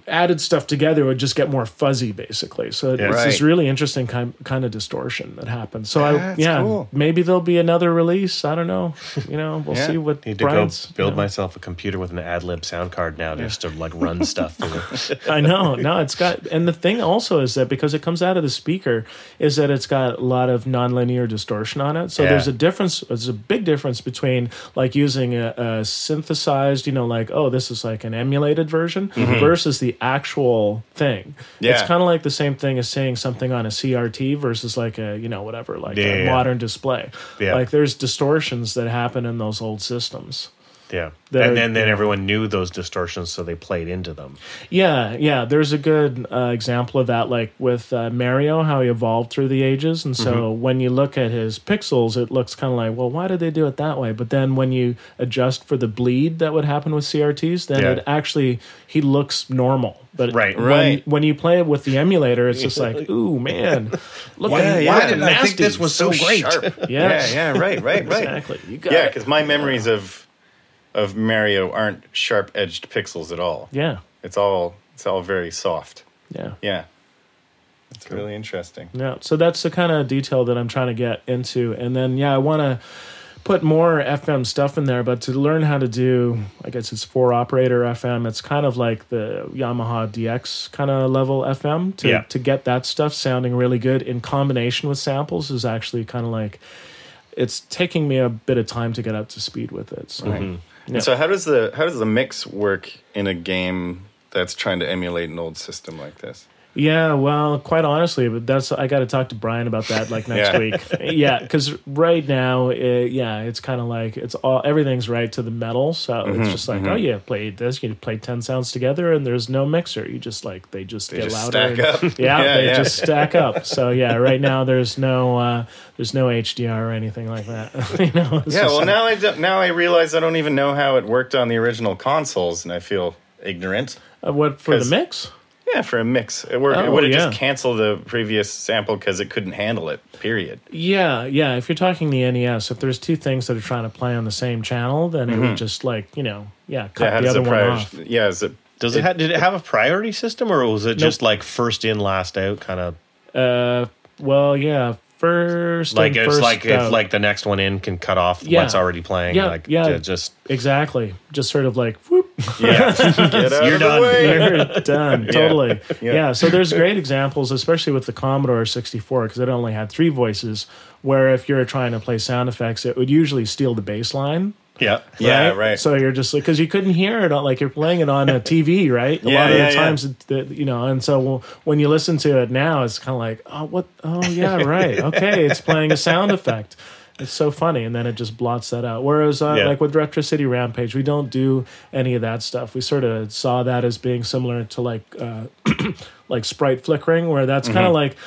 S4: added stuff together, it would just get more fuzzy, basically. So it's
S2: Yeah.
S4: this really interesting kind kind of distortion that happens. So I yeah,
S3: cool.
S4: maybe there'll be another release. I don't know. You know, we'll
S3: Yeah.
S4: see what
S2: Need to
S4: Brian's.
S2: go build
S4: you know.
S2: myself a computer with an ad lib sound card now just to like run stuff through.
S4: I know. No, it's got, and the thing also is that because it comes out of the speaker, is that it's got a lot of nonlinear distortion on it. So
S2: Yeah.
S4: there's a difference. There's a big difference between like using a, a synthesized, you know, like oh, this is like an emulated version mm-hmm. versus the actual thing. It's kind of like the same thing as saying something on a CRT versus like a you know whatever like
S2: Yeah,
S4: a
S2: yeah, yeah.
S4: modern display.
S2: Yeah.
S4: Like there's distortions that happen in those old systems.
S2: Yeah.
S4: That-
S2: and then, then everyone knew those distortions, so they played into them.
S4: Yeah, yeah. There's a good uh, example of that, like with uh, Mario, how he evolved through the ages. And so when you look at his pixels, it looks kind of like, well, why did they do it that way? But then when you adjust for the bleed that would happen with CRTs, then
S2: Yeah.
S4: it actually he looks normal. But
S2: Right.
S4: when,
S3: Right.
S4: when you play it with the emulator, it's just like, ooh, man, look
S3: Yeah,
S4: at
S3: yeah.
S4: why
S3: Why
S4: did
S2: didn't I think this was so great?
S3: Sharp.
S4: Yeah.
S3: yeah, yeah, right, right, right.
S4: exactly? You got
S3: Yeah, because my memories of of Mario aren't sharp edged pixels at all.
S4: yeah,
S3: It's all it's all very soft.
S4: yeah.
S3: Yeah. It's really interesting.
S4: Yeah, so that's the kind of detail that I'm trying to get into, and then yeah, I want to put more FM stuff in there, but to learn how to do, I guess it's four operator FM. It's kind of like the Yamaha DX kind of level FM. To
S2: Yeah.
S4: to get that stuff sounding really good in combination with samples is actually kind of like it's taking me a bit of time to get up to speed with it. So.
S3: Right.
S4: Mm-hmm.
S3: Yeah. So how does the how does the mix work in a game that's trying to emulate an old system like this?
S4: Yeah, well, quite honestly, but that's I got to talk to Brian about that like next
S3: Yeah.
S4: week. Yeah, because right now, it, yeah, it's kind of like it's all everything's right to the metal, so
S3: Mm-hmm,
S4: it's just like, oh yeah, play this, you play ten sounds together, and there's no mixer. You just like they just
S3: They
S4: get
S3: just
S4: louder.
S3: stack
S4: and-
S3: up.
S4: Yeah,
S3: Yeah,
S4: they
S3: yeah.
S4: just stack up. So yeah, right now there's no uh, there's no HDR or anything like that. you know,
S3: Yeah, well
S4: like-
S3: now I don't, now I realize I don't even know how it worked on the original consoles and I feel ignorant.
S4: Uh, what for the mix?
S3: Yeah, for a mix. It, wor- it
S4: Oh,
S3: would have
S4: yeah.
S3: just canceled the previous sample because it couldn't handle it. Period.
S4: Yeah, yeah. If you're talking the NES, if there's two things that are trying to play on the same channel, then it would just like you know, yeah,
S3: Yeah,
S4: cut
S3: how
S4: the other
S3: it
S4: one off.
S3: Yeah, is it?
S2: Does it, ha- did it have a priority system, or was it just like first in, last out kind of?
S4: Uh, well, yeah. First,
S2: Like it's
S4: first
S2: like
S4: out.
S2: if like the next one in can cut off
S4: Yeah.
S2: what's already playing.
S4: Yeah,
S2: like
S4: yeah.
S2: just
S4: exactly, just sort of like whoop,
S3: Yeah,
S2: You're done.
S3: way.
S4: you're done. Totally. Yeah.
S3: Yeah.
S4: So there's great examples, especially with the Commodore 64, because it only had three voices. Where if you're trying to play sound effects, it would usually steal the bass line.
S2: yeah.
S3: Yeah, right.
S4: So you're just like, because you couldn't hear it, on, like you're playing it on a TV, right? A
S3: Yeah,
S4: lot of
S3: yeah,
S4: the
S3: yeah.
S4: times, it, the, you know, and so when you listen to it now, it's kind of like, oh, what? Oh, yeah, right. Okay, it's playing a sound effect. It's so funny, and then it just blots that out. Whereas, uh,
S2: Yeah.
S4: like with Retro City Rampage, we don't do any of that stuff. We sort of saw that as being similar to like, uh, like sprite flickering, where that's kind of like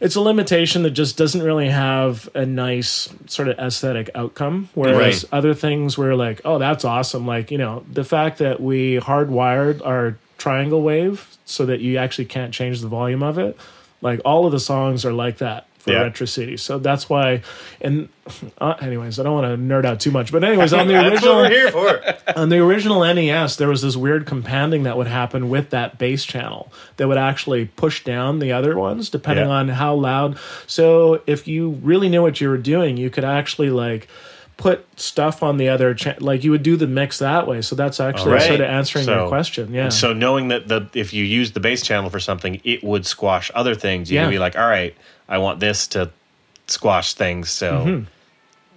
S4: it's a limitation that just doesn't really have a nice sort of aesthetic outcome. Whereas
S2: Right.
S4: other things were like, oh, that's awesome. Like, you know, the fact that we hardwired our triangle wave so that you actually can't change the volume of it. Like all of the songs are like that for
S2: Yeah.
S4: Retro City. So that's why and uh, anyways, I don't want to nerd out too much, but anyways, on the original
S3: we're here for.
S4: on the original NES, there was this weird compounding that would happen with that bass channel that would actually push down the other ones depending
S2: Yeah.
S4: on how loud. So if you really knew what you were doing, you could actually like put stuff on the other cha- like you would do the mix that way. So that's actually
S3: Right.
S4: sort of answering
S2: So-
S4: your question. Yeah.
S2: So knowing that the if you use the bass channel for something, it would squash other things. You
S4: Yeah.
S2: be like, all right, I want this to squash things. So
S4: Mm-hmm.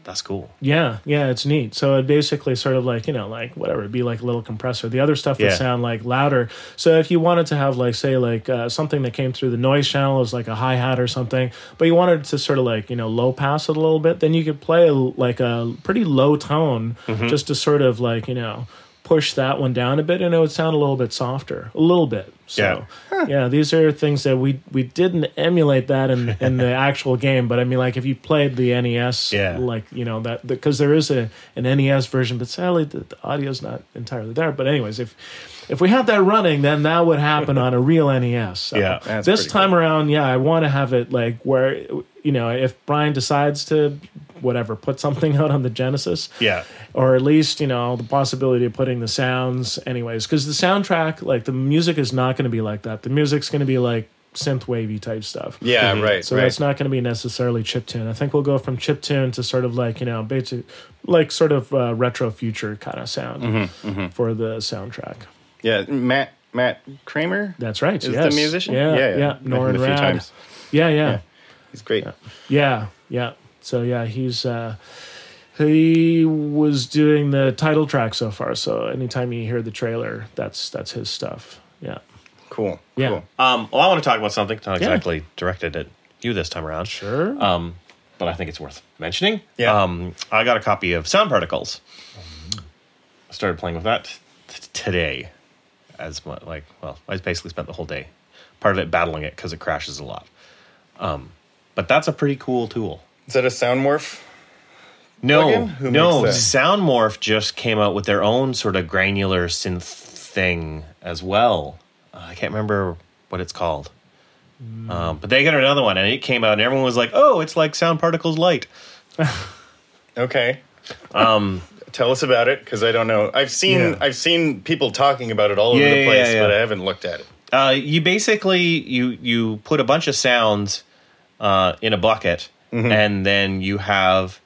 S2: that's cool.
S4: Yeah, yeah, it's neat. So it basically sort of like, you know, like whatever, it'd be like a little compressor. The other stuff would
S2: Yeah.
S4: sound like louder. So if you wanted to have like say like uh, something that came through the noise channel as like a hi-hat or something, but you wanted to sort of like, you know, low pass it a little bit, then you could play like a pretty low tone
S2: Mm-hmm.
S4: just to sort of like, you know, push that one down a bit and it would sound a little bit softer. A little bit. So yeah, these are things that we we didn't emulate that in, in the actual game, but I mean like if you played the NES
S2: Yeah.
S4: like you know that because there is a an NES version, but sadly the, the audio's not entirely there. But anyways, if if we had that running, then that would happen on a real NES. So
S2: Yeah.
S4: This
S3: pretty
S4: time around, yeah, I want to have it like where you know if Brian decides to whatever put something out on the Genesis,
S2: Yeah.
S4: or at least you know the possibility of putting the sounds anyways because the soundtrack like the music is not going to be like that the music's going to be like synth wavy type stuff
S3: Yeah, right.
S4: so
S3: right.
S4: that's not going to be necessarily chip tune i think we'll go from chip tune to sort of like you know basic like sort of uh, retro future kind of sound
S3: Mm-hmm,
S4: for the soundtrack
S3: yeah, Matt Matt Creamer
S4: that's right
S3: is
S4: yes.
S3: the musician.
S4: yeah yeah,
S3: yeah. Met
S4: Norrin
S3: him a few
S4: Rad.
S3: times.
S4: yeah yeah
S3: He's great.
S4: Yeah, yeah. So yeah, he's uh he was doing the title track so far. So anytime you hear the trailer, that's that's his stuff. Yeah.
S3: Cool.
S4: Yeah.
S3: Cool.
S2: Um, well, I want to talk about something not
S4: Yeah.
S2: exactly directed at you this time around.
S4: Sure.
S2: Um, but I think it's worth mentioning.
S3: Yeah.
S2: Um, I got a copy of Sound Particles. I started playing with that t- today. As my, like, well, I basically spent the whole day, part of it battling it because it crashes a lot. Um, but that's a pretty cool tool.
S3: Is that a SoundMorph?
S2: No.
S3: Who
S2: no.
S3: makes that?
S2: SoundMorph just came out with their own sort of granular synth thing as well. Uh, I can't remember what it's called. Um, but they got another one, and it came out, and everyone was like, "Oh, it's like Sound Particles Light."
S3: Okay. Um, tell us about it because I don't know. I've seen
S4: Yeah.
S3: I've seen people talking about it all over the place,
S2: yeah, yeah.
S3: but I haven't looked at it.
S2: Uh, you basically you you put a bunch of sounds uh, in a bucket, and then you have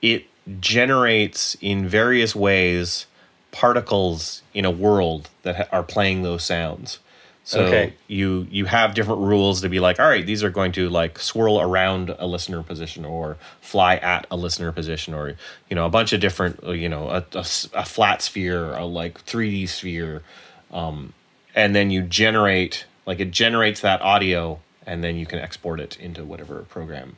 S2: it generates in various ways particles in a world that ha- are playing those sounds. So
S3: Okay.
S2: you you have different rules to be like, all right, these are going to like swirl around a listener position or fly at a listener position, or you know a bunch of different, uh, you know, a flat sphere, a like three D sphere, um, and then you generate like it generates that audio, and then you can export it into whatever program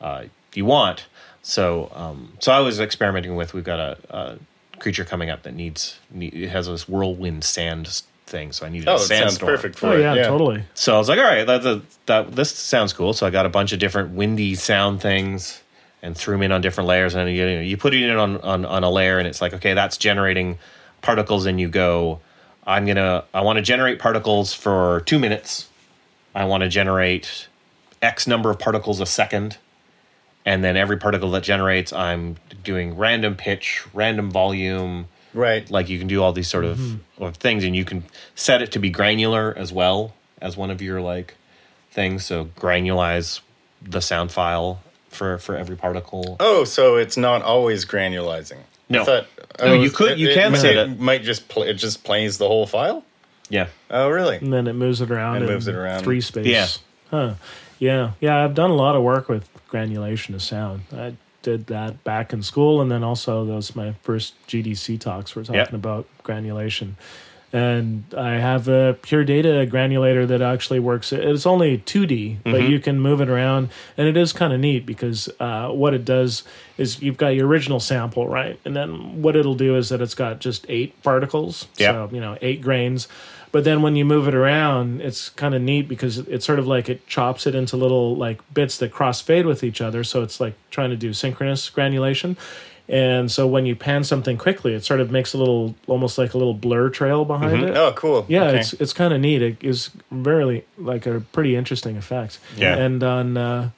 S2: uh, you want. So um, so I was experimenting with. We've got a, a creature coming up that needs need, it has this whirlwind sand thing, so I needed
S3: Oh,
S2: a
S3: it sounds
S2: sandstorm.
S3: perfect for
S4: oh
S3: it.
S4: yeah, totally.
S2: So I was like, all right, that, that, that this sounds cool. So I got a bunch of different windy sound things and threw them in on different layers. And you, know, you put it in on, on, on a layer, and it's like, okay, that's generating particles, and you go, I'm gonna I want to generate particles for two minutes. I want to generate X number of particles a second, and then every particle that generates, I'm doing random pitch, random volume.
S3: Right.
S2: Like you can do all these sort of, mm-hmm. of things, and you can set it to be granular as well as one of your like things. So granulize the sound file for for every particle.
S3: Oh, so it's not always granulizing.
S2: No.
S3: I thought,
S2: No,
S3: oh,
S2: you could- you can
S3: might,
S2: set it.
S3: It might just play. It just plays the whole file.
S2: Yeah.
S3: Oh, really?
S4: and then it moves it around
S3: It
S4: in
S3: moves it around.
S4: free space.
S2: Yeah.
S4: Huh. Yeah. Yeah. I've done a lot of work with granulation of sound. I did that back in school, and then also those my first GDC talks were talking
S2: Yep.
S4: about granulation. And I have a pure data granulator that actually works. It's only 2D, but
S2: Mm-hmm.
S4: you can move it around. And it is kind of neat because uh, what it does is you've got your original sample, right? And then what it'll do is that it's got just eight particles.
S2: Yep.
S4: So, you know, eight grains. But then when you move it around, it's kind of neat because it's sort of like it chops it into little like bits that crossfade with each other. So it's like trying to do synchronous granulation. And so when you pan something quickly, it sort of makes a little, almost like a little blur trail behind it.
S3: Oh, cool.
S4: Yeah,
S3: Okay.
S4: it's it's kind of neat. It is really like a pretty interesting effect.
S2: Yeah.
S4: And on uh,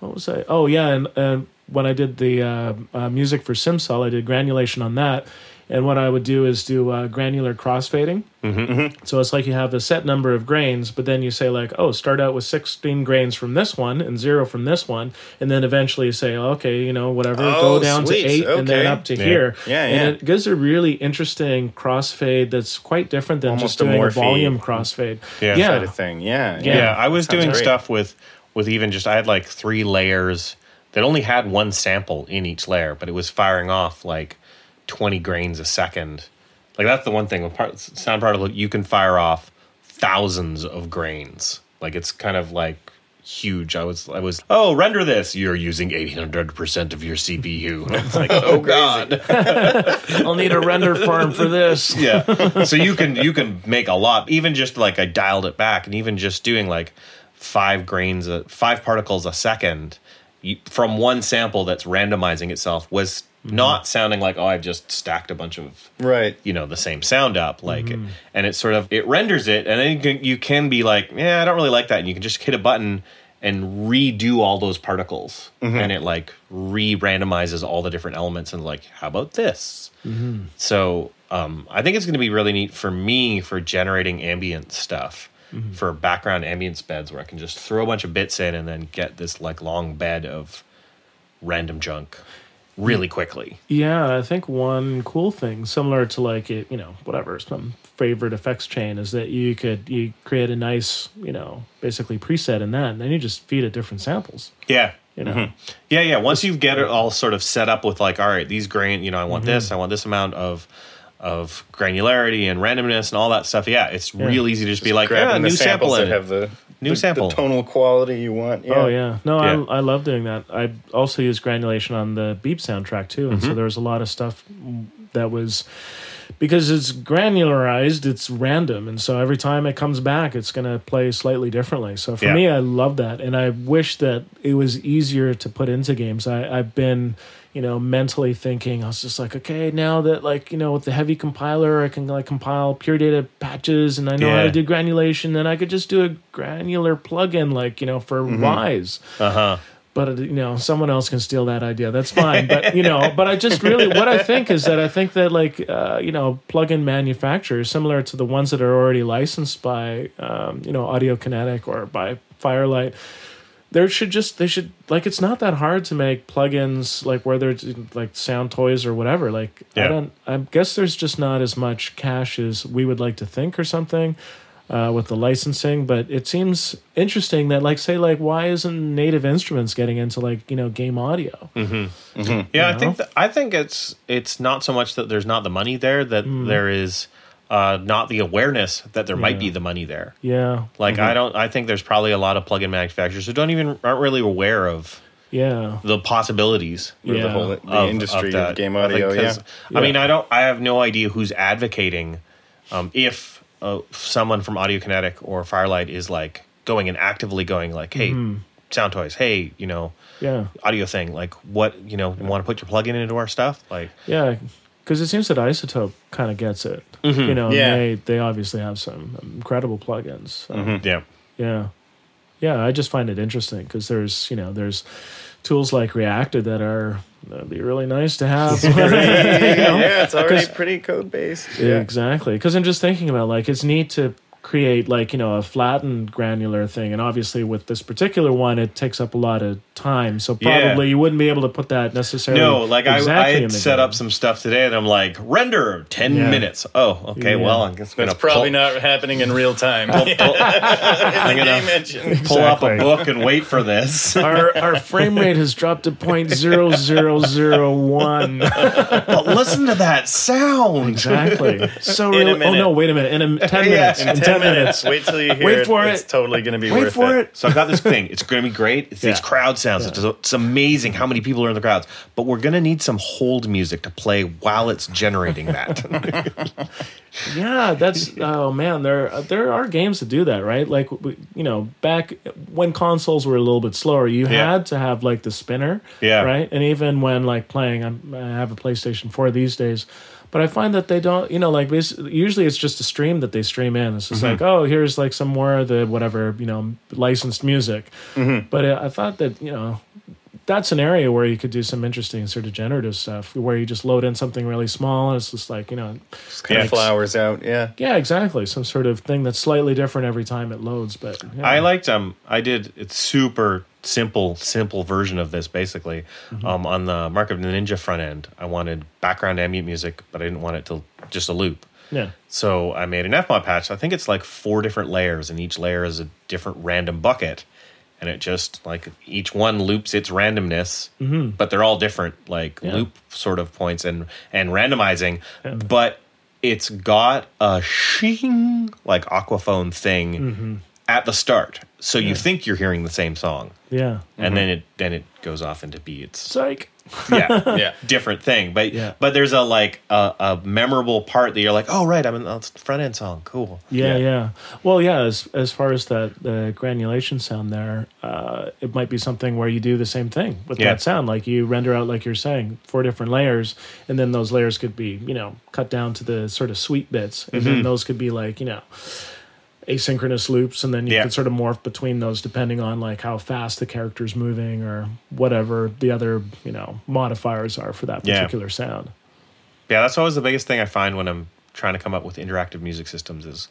S4: what was I? Oh yeah, and and when I did the uh, uh, music for SimCell, I did granulation on that. And what I would do is do uh, granular crossfading. Mm-hmm. So it's like you have a set number of grains, but then you say like, oh, start out with 16 grains from this one and zero from this one, and then eventually you say, okay, you know, whatever,
S3: Oh,
S4: go down
S3: sweet.
S4: to eight and then up to
S2: Yeah.
S4: here.
S3: Yeah,
S4: And
S3: yeah.
S4: it gives a really interesting crossfade that's quite different than
S3: Almost
S4: just doing
S3: a
S4: a, volume crossfade.
S2: Yeah.
S4: yeah.
S3: Kind of thing. Yeah.
S4: Yeah.
S2: Yeah, I was
S3: Sounds
S2: doing
S3: great.
S2: stuff with with even just I had like three layers that only had one sample in each layer, but it was firing off like twenty grains a second. Like that's the one thing with part, sound particle, you can fire off thousands of grains. Like it's kind of like huge. I was I was oh render this. You're using eight hundred percent of your CPU. It's like oh, oh god.
S4: I'll need a render farm for this.
S2: yeah so you can you can make a lot even just like i dialed it back and even just doing like five grains a, five particles a second you, from one sample that's randomizing itself was not sounding like oh i've just stacked a bunch of
S3: Right.
S2: you know the same sound up like mm. and it sort of it renders it and then you can, you can be like yeah i don't really like that and you can just hit a button and redo all those particles. Mm-hmm. And it like re-randomizes all the different elements and like how about this? Mm-hmm. So um, i think it's going to be really neat for me for generating ambient stuff mm-hmm. for background ambience beds where i can just throw a bunch of bits in and then get this like long bed of random junk really quickly
S4: Yeah, I think one cool thing, similar to like it, you know, whatever, some favorite effects chain, is that you could you create a nice, you know, basically preset in that, and then you just feed it different samples.
S2: yeah
S4: You know,
S2: Yeah, yeah. Once you get it all sort of set up with like, all right, these grain, you know, I want
S4: Mm-hmm.
S2: this, I want this amount of of granularity and randomness and all that stuff. Yeah, it's real easy to just, be like, yeah,
S3: the
S2: new sample
S3: samples that have the
S2: New
S3: the,
S2: sample.
S3: the tonal quality you want. Yeah.
S4: Oh yeah, no,
S2: Yeah.
S4: I I love doing that. I also use granulation on the Beep soundtrack too, and so mm-hmm. there was a lot of stuff that was because it's granularized, it's random, and so every time it comes back, it's going to play slightly differently. So for
S2: Yeah.
S4: me, I love that, and I wish that it was easier to put into games. I, I've been. You know, mentally thinking, I was just like, okay, now that like you know, with the heavy compiler, I can like compile pure data patches, and I know how to do granulation. Then I could just do a granular plugin, like you know, for Wwise
S2: Uh huh.
S4: But you know someone else can steal that idea. That's fine. But you know but i just really what i think is that i think that like uh, you know plug-in manufacturers similar to the ones that are already licensed by um, you know Audiokinetic or by firelight there should just they should like it's not that hard to make plugins like where there's like Soundtoys or whatever. Like i don't i guess there's just not as much cash as we would like to think or something uh, with the licensing but it seems interesting that like say like why isn't native instruments getting into like you know game audio
S2: Yeah, I
S4: know?
S2: think that, I think it's it's not so much that there's not the money there that there is uh, not the awareness that there might be the money there.
S4: yeah
S2: Like I don't. I think there's probably a lot of plug-in manufacturers who don't even aren't really aware of
S4: yeah
S2: the possibilities
S4: Yeah.
S3: the whole the
S2: of-
S3: industry of,
S2: that.
S3: game
S2: I think
S3: audio. Yeah.
S2: 'cause- I mean, I don't. I have no idea who's advocating. Um, if uh, someone from Audiokinetic or Firelight is like going and actively going like, "Hey, Soundtoys. Hey, you know,
S4: yeah
S2: audio thing. Like, what you know, you want to put your plug-in into our stuff? Like,
S4: yeah because it seems that iZotope kind of gets it. You know,
S3: Yeah.
S4: they they obviously have some incredible plugins. So,
S2: Yeah.
S4: Yeah, yeah. I just find it interesting because there's you know there's tools like Reaktor that are that'd be really nice to have. You know?
S3: yeah, it's already pretty code based.
S4: Yeah, exactly. Because I'm just thinking about like it's neat to create like you know a flattened granular thing, and obviously with this particular one, it takes up a lot of time. So
S2: Yeah.
S4: probably you wouldn't be able to put that necessarily.
S2: No, like I,
S4: exactly
S2: I
S4: in
S2: had set
S4: game.
S2: up some stuff today, and I'm like, render ten
S4: Yeah.
S2: minutes. Oh, okay.
S4: Yeah.
S2: Well, I'm just gonna
S3: That's probably
S2: pull,
S3: not happening in real time.
S2: pull,
S3: in
S2: I'm gonna
S3: game
S2: pull up a book and wait for this.
S4: Our our frame rate has dropped to point zero zero zero one.
S2: but listen to that sound.
S4: Exactly. So
S3: In
S4: real. Oh no! Wait a minute. In a, ten
S2: Yeah,
S4: minutes.
S2: in
S4: In, ten, minutes.
S3: Wait till you hear
S4: Wait
S3: it.
S4: for
S3: It's totally going to be
S4: Wait
S3: worth
S4: for it.
S2: So I've got this thing. It's going to be great. It's these crowd sounds. It's, it's amazing how many people are in the crowds. But we're going to need some hold music to play while it's generating that.
S4: Yeah, that's oh man, there there are games that do that, right? Like you know, back when consoles were a little bit slower, you
S2: Yeah.
S4: had to have like the spinner,
S2: Yeah.
S4: right? And even when like playing, I'm, I have a PlayStation Four these days, but I find that they don't, you know, like usually it's just a stream that they stream in. It's just
S2: Mm-hmm.
S4: like, oh, here's like some more of the whatever you know licensed music,
S2: Mm-hmm.
S4: but uh, I thought that you know that's an area where you could do some interesting sort of generative stuff where you just load in something really small and it's just like you know
S3: Just kind
S2: Yeah.
S3: of flowers out. Yeah.
S4: yeah, exactly. Some sort of thing that's slightly different every time it loads. But yeah.
S2: I liked um I did it's super simple simple version of this basically mm-hmm. um on the Mark of the Ninja front end. I wanted background ambient music, but I didn't want it to just a loop.
S4: yeah,
S2: So I made an Fmod patch. I think it's like four different layers, and each layer is a different random bucket. And it just like each one loops its randomness, mm-hmm. but they're all different, like
S4: Yeah.
S2: loop sort of points and and randomizing. But it's got a shing like aquaphone thing mm-hmm. At the start, so you think you're hearing the same song,
S4: yeah.
S2: and then it then it goes off into beats
S4: Psych.
S2: yeah,
S3: Yeah.
S2: different thing. But
S4: Yeah.
S2: but there's a like a, a memorable part that you're like, oh right, I'm in the front end song, cool.
S4: Yeah,
S3: Yeah.
S4: yeah, Well, yeah. As as far as that the granulation sound there, uh, it might be something where you do the same thing with
S2: Yeah.
S4: that sound. Like you render out, like you're saying, four different layers, and then those layers could be, you know, cut down to the sort of sweet bits, and
S2: Mm-hmm.
S4: then those could be like, you know. Asynchronous loops and then you
S2: Yeah.
S4: can sort of morph between those depending on like how fast the character's moving or whatever the other you know modifiers are for that
S2: Yeah.
S4: particular sound
S2: Yeah, that's always the biggest thing I find when I'm trying to come up with interactive music systems is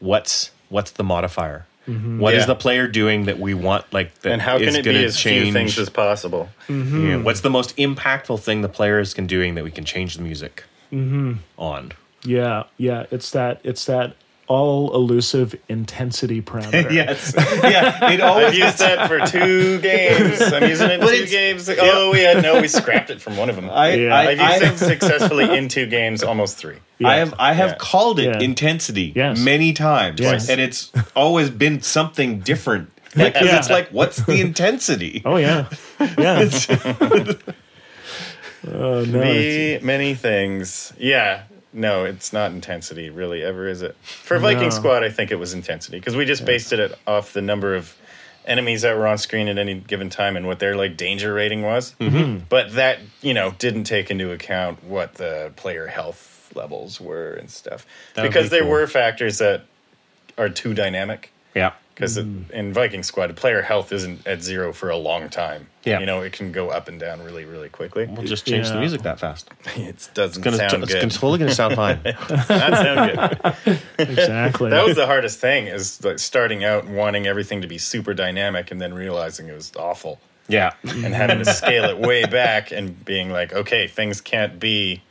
S2: what's what's the modifier? Mm-hmm. What is
S3: Yeah.
S2: the player doing that we want like that
S3: And how can
S2: is
S3: it be
S2: gonna
S3: as few things as possible? Mm-hmm.
S2: Yeah, what's the most impactful thing the players can doing that we can change the music mm-hmm. on?
S4: yeah yeah it's that it's that all elusive intensity parameter
S2: yes, yeah. It
S3: I've
S2: always
S3: used that for two games. I'm using it in
S2: But
S3: two
S2: it's-
S3: games. Oh, we had no, we scrapped it from one of them.
S2: I,
S4: Yeah.
S2: I,
S3: I've
S2: I,
S3: used it successfully in two games, almost three.
S2: I have I have
S3: Yeah.
S2: called it
S4: Yeah.
S2: intensity
S4: Yes.
S2: many times,
S4: Yes.
S2: and it's always been something different. Like 'cause
S4: Yeah.
S2: it's like, what's the intensity?
S4: oh yeah yeah oh no it's-
S3: The many things. Yeah. No, it's not intensity, really, ever, is it? For Viking
S4: No.
S3: Squad, I think it was intensity because we just based it off the number of enemies that were on screen at any given time and what their like danger rating was. Mm-hmm. But that you know didn't take into account what the player health levels were and stuff
S2: That would
S3: because
S2: be
S3: there
S2: cool.
S3: were factors that are too dynamic.
S2: Yeah,
S3: Because mm. in Viking Squad, player health isn't at zero for a long time.
S2: Yeah.
S3: you know it can go up and down really, really quickly.
S2: we'll just change the music that fast.
S3: It doesn't
S2: Gonna,
S3: sound
S2: it's
S3: good.
S2: gonna- totally gonna sound fine.
S3: Not sound good.
S4: exactly
S3: That was the hardest thing is like starting out and wanting everything to be super dynamic and then realizing it was awful
S2: Yeah,
S3: and having to scale it way back and being like, okay, things can't be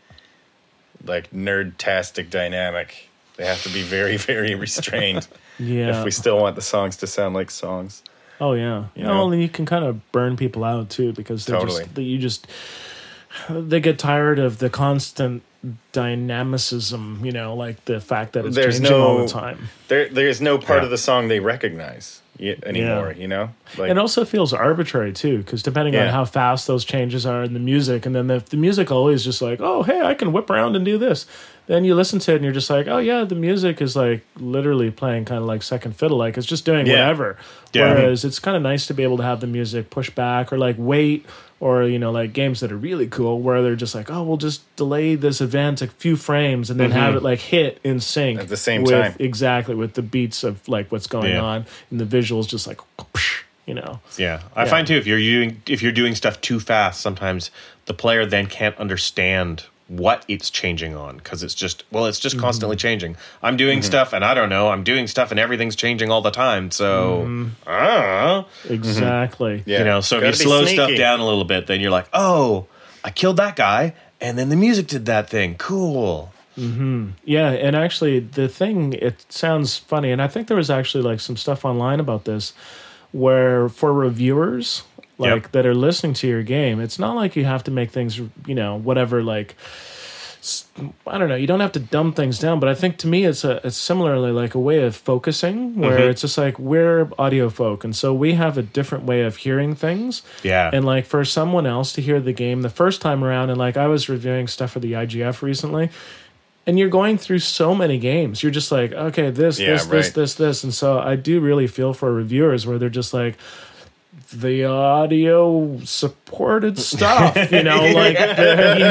S3: like nerd-tastic dynamic. They have to be very, very restrained
S4: yeah
S3: if we still want the songs to sound like songs.
S4: Oh yeah, you
S3: know?
S4: and you can kind of burn people out too because they're
S3: Totally.
S4: just you just they get tired of the constant dynamicism. You know, like the fact that it's
S3: There's
S4: changing all
S3: no-
S4: the time.
S3: There, there's no part
S2: Yeah.
S3: of the song they recognize anymore. You know, like
S4: It also feels arbitrary too, because depending on how fast those changes are in the music, and then if the music always just like, oh hey, I can whip around and do this, then you listen to it and you're just like, oh yeah, the music is like literally playing kind of like second fiddle, like it's just doing
S3: Yeah.
S4: whatever.
S2: Yeah.
S4: Whereas it's kind of nice to be able to have the music push back or like wait or you know like games that are really cool where they're just like oh we'll just delay this event a few frames and then mm-hmm. have it like hit in sync
S3: At the same
S4: with,
S3: time.
S4: exactly with the beats of like what's going
S2: Yeah.
S4: on and the visuals just like you know
S2: Yeah, I
S4: Yeah.
S2: find too if you're doing if you're doing stuff too fast, sometimes the player then can't understand what it's changing on because it's just well, it's
S4: Mm-hmm.
S2: just constantly changing. I'm doing stuff and I don't know. I'm doing stuff and everything's changing all the time. So,
S4: Mm-hmm.
S2: ah,
S4: exactly
S3: Yeah.
S2: you know, so if you
S3: Gotta be
S2: slow stuff down a little bit, then you're like, oh, I killed that guy, and then the music did that thing. Cool.
S4: Yeah, and actually, the thing it sounds funny, and I think there was actually like some stuff online about this, where for reviewers like
S2: Yep.
S4: that are listening to your game, it's not like you have to make things, you know, whatever like. I don't know. You don't have to dumb things down, but I think to me it's a it's similarly like a way of focusing, where
S2: Mm-hmm.
S4: it's just like we're audio folk, and so we have a different way of hearing things.
S2: Yeah.
S4: And like for someone else to hear the game the first time around, and like I was reviewing stuff for the IGF recently, and you're going through so many games. You're just like, okay, this,
S3: Yeah,
S4: this, this, this, this, and so I do really feel for reviewers where they're just like. The audio supported stuff, you know, like the- you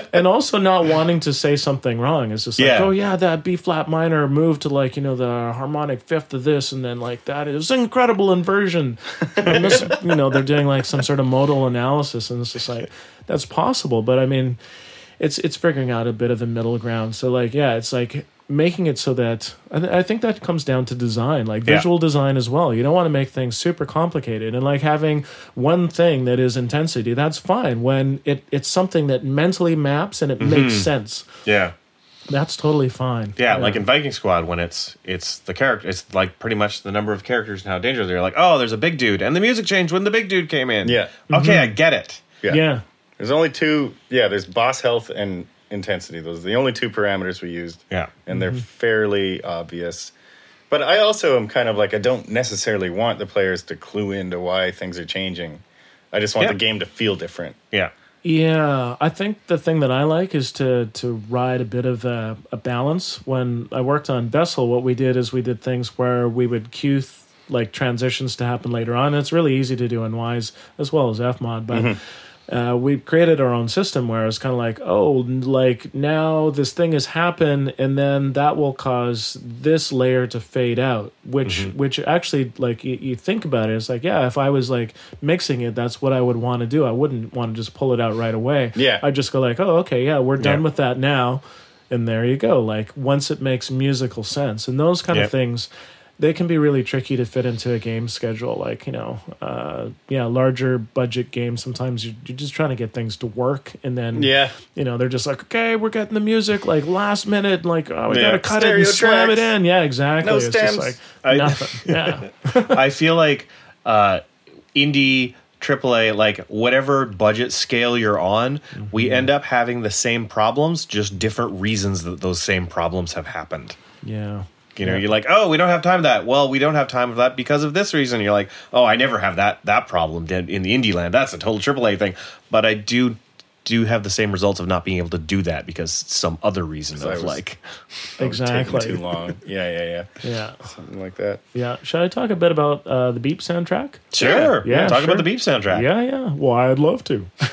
S4: know, and also not wanting to say something wrong. It's just like,
S2: Yeah.
S4: oh yeah, that B flat minor moved to like you know the harmonic fifth of this, and then like that is incredible inversion. And this, you know, they're doing like some sort of modal analysis, and it's just like that's possible, but I mean, it's it's figuring out a bit of a middle ground. So like, yeah, it's like making it so that I, th- I think that comes down to design, like
S2: Yeah.
S4: visual design as well. You don't want to make things super complicated, and like having one thing that is intensity. That's fine when it it's something that mentally maps and it mm-hmm. makes sense.
S2: Yeah.
S4: That's totally fine.
S2: Yeah, like in Viking Squad, when it's it's the character, it's like pretty much the number of characters and how dangerous they're. Like, oh, there's a big dude, and the music changed when the big dude came in.
S3: Yeah.
S2: Okay, mm-hmm. I get it.
S3: Yeah.
S4: yeah.
S3: There's only two. Yeah, there's boss health and intensity. Those are the only two parameters we used.
S2: Yeah.
S3: and they're mm-hmm. fairly obvious. But I also am kind of like I don't necessarily want the players to clue into why things are changing. I just want
S2: Yeah.
S3: the game to feel different.
S2: Yeah.
S4: Yeah, I think the thing that I like is to to ride a bit of a, a balance. When I worked on Vessel, what we did is we did things where we would cue th- like transitions to happen later on. It's really easy to do in Wwise as well as Fmod, but. Mm-hmm. Uh, we created our own system where it's kind of like, oh, like now this thing has happened, and then that will cause this layer to fade out. Which, which actually, like you, you think about it, it's like, yeah, if I was like mixing it, that's what I would want to do. I wouldn't want to just pull it out right away.
S3: Yeah.
S4: I just go like, oh, okay, yeah, we're done
S2: Yeah.
S4: with that now, and there you go. Like once it makes musical sense, and those kind
S2: Yep.
S4: of things, they can be really tricky to fit into a game schedule. Like you know, uh, yeah, larger budget games. Sometimes you're, you're just trying to get things to work, and then
S3: Yeah.
S4: you know, they're just like, okay, we're getting the music like last minute, like oh, we
S2: Yeah.
S4: gotta cut it
S3: Stereo
S4: and slam it in. Yeah, exactly.
S3: No
S4: it's
S3: stems.
S4: just like
S2: I-
S4: nothing. Yeah,
S2: I feel like uh, indie AAA, like whatever budget scale you're on, we end up having the same problems, just different reasons that those same problems have happened.
S4: yeah.
S2: You know, you're like, oh, we don't have time for that. Well, we don't have time for that because of this reason. You're like, oh, I never have that that problem in in the indie land. That's a total AAA thing. But I do do have the same results of not being able to do that because some other reason
S3: I
S2: of like,
S4: Exactly.
S3: Taking too long. Yeah, yeah, yeah.
S4: Yeah,
S3: Something like that.
S4: yeah. Should I talk a bit about uh, the Beep soundtrack?
S2: sure,
S4: Yeah,
S2: talk
S4: sure.
S2: about the beep soundtrack.
S4: Yeah, yeah. Well, I'd love to.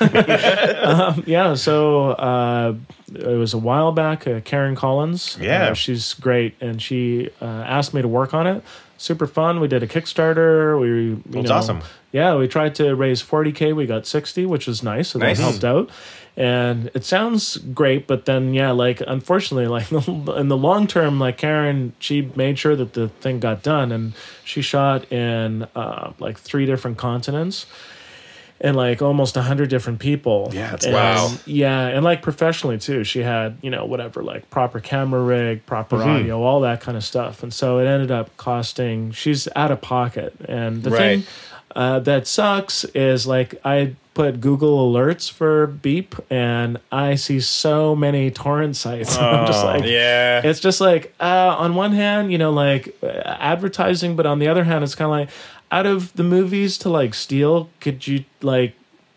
S4: um, yeah, so uh, it was a while back. Uh, Karen Collins.
S2: Yeah.
S4: uh, she's great, and she uh, asked me to work on it. Super fun. We did a Kickstarter. We, you
S2: That's
S4: know,
S2: awesome.
S4: Yeah, we tried to raise 40k. We got 60, which was nice. So
S3: Nice.
S4: that helped out. And it sounds great, but then yeah, like unfortunately, like in the long term, like Karen, she made sure that the thing got done, and she shot in uh, like three different continents and like almost a hundred different people.
S2: Yeah, it's
S4: And,
S3: Wow.
S4: Yeah, and like professionally too. She had you know whatever like proper camera rig, proper
S2: Mm-hmm.
S4: audio, all that kind of stuff. And so it ended up costing. She's out of pocket, and the
S3: Right.
S4: thing uh, that sucks is like I put Google alerts for Beep, and I see so many torrent sites. I'm just like,
S3: Yeah.
S4: it's just like uh, on one hand you know like uh, advertising but on the other hand it's kind of like out of the movies to like steal could you like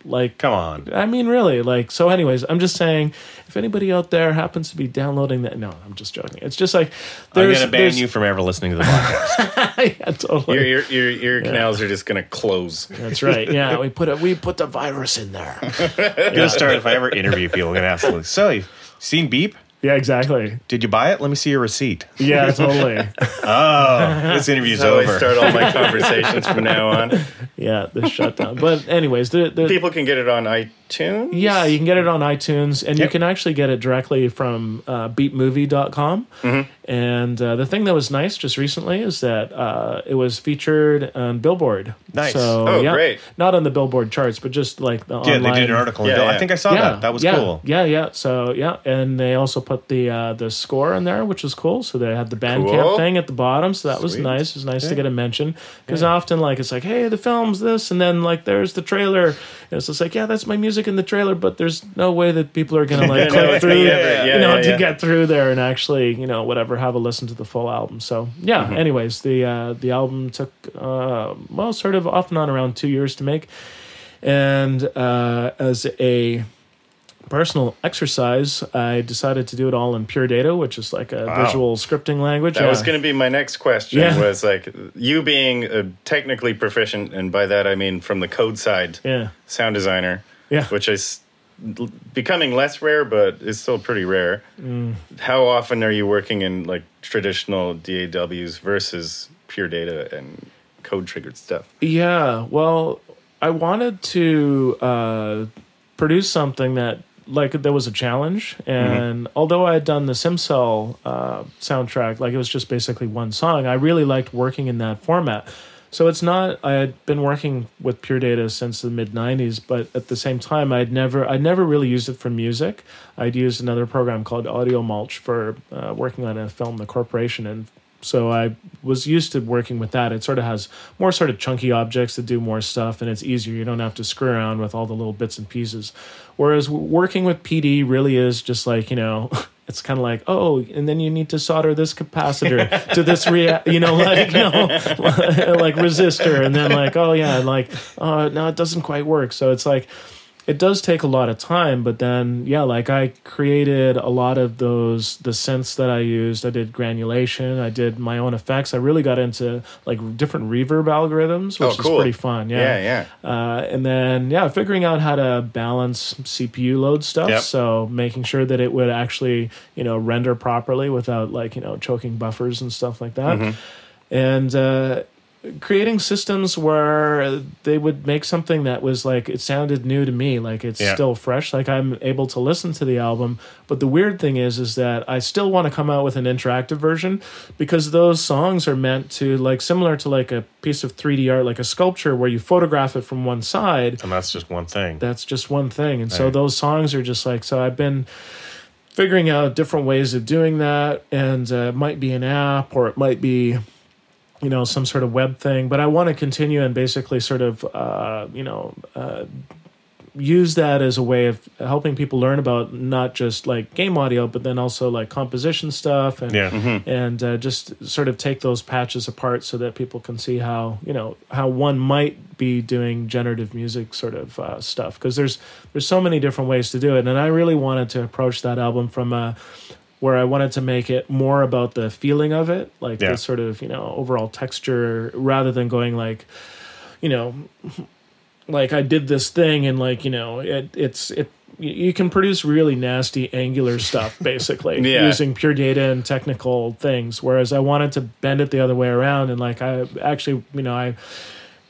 S4: Like,
S2: Come on.
S4: I mean, really, like, so, anyways, I'm just saying, if anybody out there happens to be downloading that, no, I'm just joking. It's just like,
S2: I'm
S4: there's,
S2: gonna ban you from ever listening to the podcast.
S4: yeah, totally.
S3: Your your your, your canals are just gonna close.
S4: That's right. Yeah, we put a, we put the virus in there.
S2: I'm gonna start if I ever interview people. I'm gonna ask them. So, you've seen Beep?
S4: Yeah, exactly.
S2: Did you buy it? Let me see your receipt.
S4: Yeah, totally.
S2: Oh, this interview's
S3: That's how I
S2: over.
S3: start all my conversations from now on.
S4: Yeah, the shutdown. But anyways, the, the
S3: People can get it on iTunes.
S4: yeah, you can get it on iTunes, and
S2: Yep.
S4: you can actually get it directly from uh, beepmovie.com.
S3: Mm-hmm.
S4: And uh, the thing that was nice just recently is that uh, it was featured on Billboard.
S2: Nice.
S4: So,
S3: Oh,
S4: yeah,
S3: great.
S4: Not on the Billboard charts, but just like the
S2: yeah,
S4: online.
S2: they did an article. in
S3: Yeah,
S2: I think I saw that. That was
S4: yeah,
S2: cool.
S4: Yeah, yeah. So yeah, and they also put the uh, the score in there, which was cool. So they had the Bandcamp
S3: Cool.
S4: thing at the bottom, so that was nice. It was nice to get a mention because often like it's like, hey, the film's this, and then like there's the trailer, and it's just like, yeah, that's my music in the trailer, but there's no way that people are gonna like click through,
S3: yeah, yeah,
S4: you know,
S3: yeah,
S4: to get through there and actually, you know, whatever, have a listen to the full album. So yeah.
S3: Mm-hmm.
S4: Anyways, the uh, the album took uh, well, sort of off and on around two years to make, and uh, as a personal exercise, I decided to do it all in Pure Data, which is like a
S2: Wow.
S4: visual scripting language.
S3: That
S4: Yeah.
S3: was going to be my next question.
S4: Yeah.
S3: Was like you being a technically proficient, and by that I mean from the code side,
S4: yeah,
S3: sound designer.
S4: Yeah.
S3: which is becoming less rare, but is still pretty rare.
S4: Mm.
S3: How often are you working in like traditional DAWs versus pure data and code triggered stuff?
S4: yeah. Well, I wanted to uh, produce something that like there was a challenge, and although I had done the SimCell uh, soundtrack, like it was just basically one song, I really liked working in that format. So it's not. I had been working with Pure Data since the mid '90s, but at the same time, I'd never, I never really used it for music. I'd used another program called AudioMulch for uh, working on a film, The Corporation, and so I was used to working with that. It sort of has more sort of chunky objects that do more stuff, and it's easier. You don't have to screw around with all the little bits and pieces. Whereas working with PD really is just like you know. It's kind of like, oh, and then you need to solder this capacitor to this, rea- you know, like, you know, like resistor, and then like, oh yeah, like, uh, no, it doesn't quite work. So it's like, it does take a lot of time, but then yeah, like I created a lot of those the synths that I used. I did granulation, I did my own effects. I really got into like different reverb algorithms, which
S3: Oh, cool.
S4: is pretty fun.
S3: Yeah, yeah.
S4: Uh, and then yeah, figuring out how to balance CPU load stuff.
S2: Yep.
S4: So making sure that it would actually you know render properly without like you know choking buffers and stuff like that.
S2: Mm-hmm.
S4: And uh, creating systems where they would make something that was like it sounded new to me like it's
S2: Yeah.
S4: still fresh like i'm able to listen to the album. But the weird thing is is that i still want to come out with an interactive version because those songs are meant to like similar to like a piece of 3d art like a sculpture where you photograph it from one side.
S2: And that's just one thing.
S4: that's just one thing. And so those songs are just like so i've been figuring out different ways of doing that. And uh, it might be an app or it might be you know some sort of web thing but i want to continue and basically sort of uh, you know uh, use that as a way of helping people learn about not just like game audio but then also like composition stuff and
S2: Yeah.
S4: and uh, just sort of take those patches apart so that people can see how you know how one might be doing generative music sort of uh, stuff because there's there's so many different ways to do it and I really wanted to approach that album from a where I wanted to make it more about the feeling of it like
S2: Yeah.
S4: the sort of you know overall texture rather than going like you know like I did this thing and like you know it it's it you can produce really nasty angular stuff basically
S3: Yeah.
S4: using pure data and technical things whereas I wanted to bend it the other way around and like I actually you know I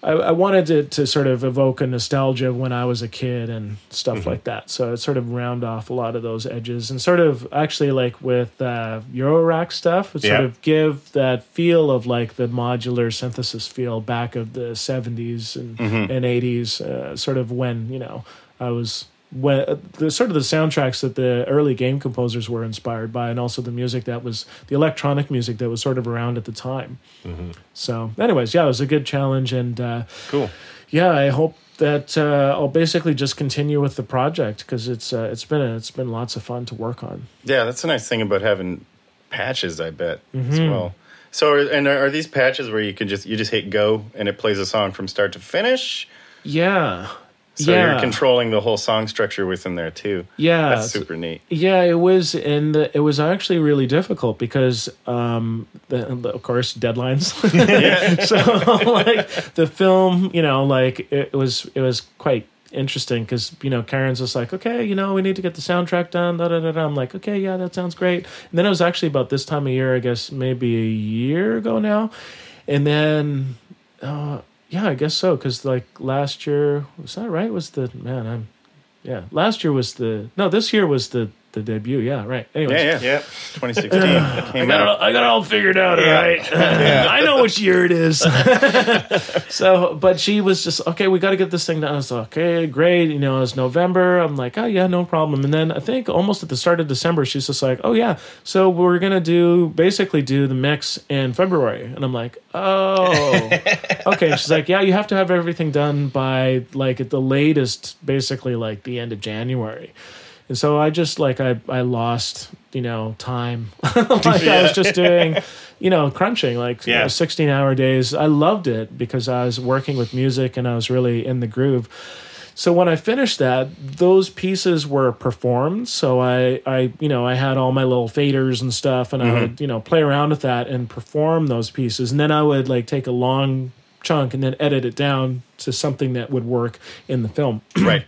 S4: I, I wanted it to sort of evoke a nostalgia of when I was a kid and stuff like that. So it sort of round off a lot of those edges and sort of actually like with uh, Eurorack stuff, it
S2: Yeah.
S4: sort of give that feel of like the modular synthesis feel back of the 70s and, and 80s, uh, sort of when, you know, I was when uh, the sort of the soundtracks that the early game composers were inspired by and also the music that was the electronic music that was sort of around at the time. So, anyways, yeah, it was a good challenge, and uh,
S2: Cool.
S4: yeah, I hope that uh, I'll basically just continue with the project because it's uh, it's been a, it's been lots of fun to work on.
S3: Yeah, that's a nice thing about having patches. I bet as
S4: Mm-hmm.
S3: well. So, are, and are, are these patches where you can just you just hit go and it plays a song from start to finish?
S4: Yeah,
S3: So
S4: Yeah.
S3: you're controlling the whole song structure within there too.
S4: Yeah,
S3: That's super neat.
S4: Yeah, it was, and it was actually really difficult because, um, the, the- of course, deadlines. so, like the film, you know, like it was, it was quite interesting because you know Karen's just like, okay, you know, we need to get the soundtrack done. Da, da, da, da. I'm like, okay, yeah, that sounds great. And then it was actually about this time of year, I guess, maybe a year ago now, and then. Uh, yeah, I guess so. Because like last year, was that right? Was the man? I'm yeah. Last year was the no. This year was the the debut. Yeah, right. Anyways,
S3: Yeah, yeah, yeah. 2016 it came
S4: I got, it, all- I got it all figured out. All right, I know which year it is. so, but she was just okay. We got to get this thing done. I was like, okay, great. You know, it's November. I'm like, oh yeah, no problem. And then I think almost at the start of December, she's just like, oh yeah, so we're gonna do basically do the mix in February. And I'm like, oh, okay. She's like, yeah, you have to have everything done by like at the latest, basically like the end of January. And so I just like I I lost you know time like I was just doing you know crunching like you know, 16 hour days. I loved it because I was working with music and I was really in the groove. So when I finished that, those pieces were performed. So I, I, you know, I had all my little faders and stuff, and I mm-hmm. would, you know, play around with that and perform those pieces. And then I would like take a long chunk and then edit it down to something that would work in the film.
S3: Right.